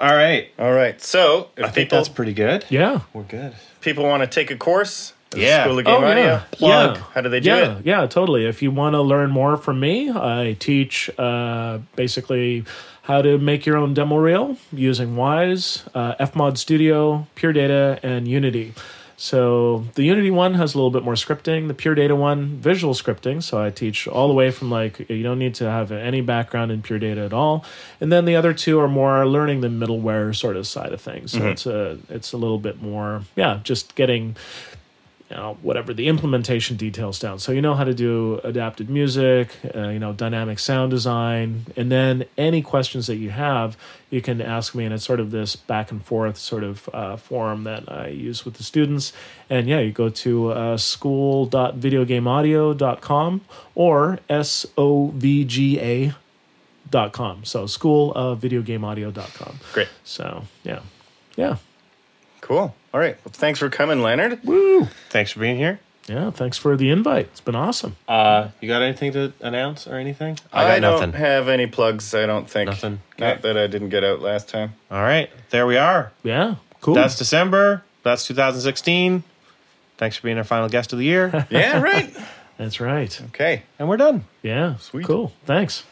S2: All right,
S3: All right. So if
S2: I think that's pretty good.
S4: Yeah.
S2: We're good.
S3: people want to take a course,
S2: Yeah.
S3: School of Game
S4: Oh,
S3: Audio.
S4: yeah.
S3: Plug.
S4: Yeah.
S3: How do they do
S4: yeah,
S3: it?
S4: Yeah, totally. If you want to learn more from me, I teach uh, basically how to make your own demo reel using Wwise, uh, Fmod Studio, Pure Data, and Unity. So the Unity one has a little bit more scripting. The Pure Data one, visual scripting. So I teach all the way from like you don't need to have any background in Pure Data at all. And then the other two are more learning the middleware sort of side of things. So it's a it's a little bit more yeah, just getting you know, whatever the implementation details down. So you know how to do adapted music, uh, you know, dynamic sound design, and then any questions that you have, you can ask me, and it's sort of this back and forth sort of uh, forum that I use with the students. And yeah, you go to uh, school.videogameaudio.com or SOVGA dot com. So school of videogameaudio.com.
S3: Great.
S4: So yeah, yeah,
S3: Cool. All right. Well, thanks for coming, Leonard. Woo!
S2: Thanks for being here.
S4: yeah. Thanks for the invite. It's been awesome.
S2: Uh, you got anything to announce or anything?
S3: I,
S2: I
S3: don't
S2: nothing.
S3: have any plugs. I don't think.
S2: Nothing.
S3: Not
S2: Okay.
S3: that I didn't get out last time.
S2: All right, there we are.
S4: Yeah, cool.
S2: That's December. That's 2016. Thanks for being our final guest of the year,
S3: Yeah. Right.
S4: That's right.
S3: okay.
S2: and we're done.
S4: Yeah.
S3: Sweet.
S4: Cool. Thanks.